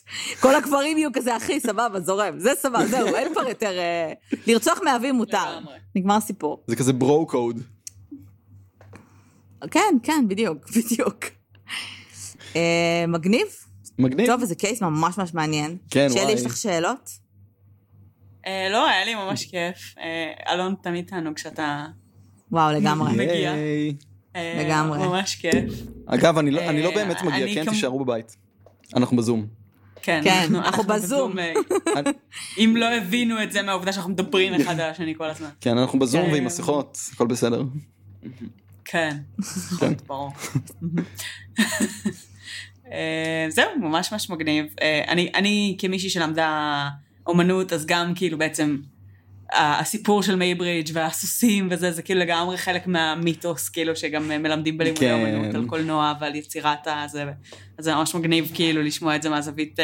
כל הגברים יהיו כזה, אחי, סבבה, זורם. זה סבבה, זהו, אין כבר יותר... אה, לרצוח מאבים מותר. נגמר הסיפור. זה כזה ברו קוד. כן, כן, בדיוק, [LAUGHS] בדיוק. אה, מגניב? מגניב. טוב, איזה קייס ממש ממש מעניין. כן, וואי. שלי, יש לך שאלות? אה, לא, היה לי ממש כיף. אלון, תמיד תענוג כשאתה וואו, לגמרי. מגיע. אה, לגמרי. ממש כיף. אגב, אני לא, לא אה, באמת מגיע, כן, תישארו בבית. אנחנו בזום. כן, כן אנחנו בזום. אה, אם לא הבינו את זה מהעובדה שאנחנו מדברים אחד על השני כל הזמן. כן, אנחנו בזום ועם מסכות, הכל בסדר. כן, כן. [LAUGHS] ברור. זהו, ממש ממש מגניב. אני כמישהי שלמדה אומנות, אז גם כאילו בעצם הסיפור של מייברידג' והסוסים וזה, זה כאילו לגמרי חלק מהמיתוס, כאילו שגם מלמדים בלימודי כן. אומנות על קולנוע ועל יצירת הזה, אז זה ממש מגניב כאילו לשמוע את זה מהזווית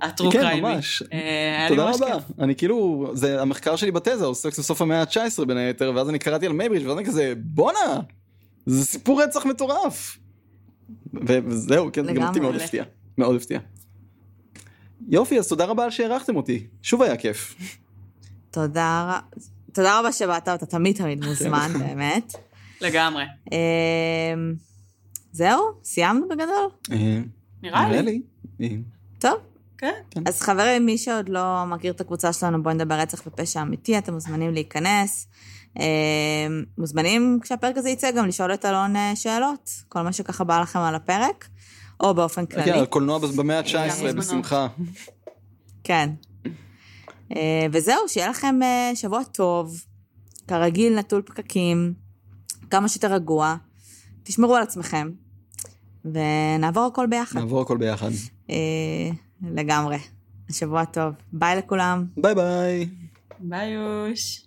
ה true אה, crime י. כן, ממש. אה, תודה רבה. אני כאילו, זה המחקר שלי בתזה, עוסק בסוף המאה ה-19 בין היתר, ואז אני קראתי על מייברידג' ואז אני כזה, בואנה, זה סיפור רצח מטורף. וזהו, כן, גם אותי מאוד הפתיע. מאוד הפתיע. יופי, אז תודה רבה על שהערכתם אותי. שוב היה כיף. תודה, תודה רבה שבאת, אתה תמיד תמיד מוזמן, באמת. לגמרי. אמ, זהו? סיימנו בגדול? אה, נראה לי. אה. טוב. כן. כן. אז חברים, מי שעוד לא מכיר את הקבוצה שלנו, בואו נדבר רצח ופשע אמיתי, אתם מוזמנים להיכנס. אמ, מוזמנים, כשהפרק הזה יצא, גם לשאול את אלון אה, שאלות, כל מה שככה בא לכם על הפרק, או באופן כללי. כן, על קולנוע במאה ה-19, בשמחה. כן. אה, וזהו, שיהיה לכם אה, שבוע טוב, כרגיל נטול פקקים, כמה שיותר רגוע, תשמרו על עצמכם, ונעבור הכל ביחד. נעבור הכל ביחד. אה, לגמרי. שבוע טוב. ביי לכולם. ביי ביי. ביי יוש.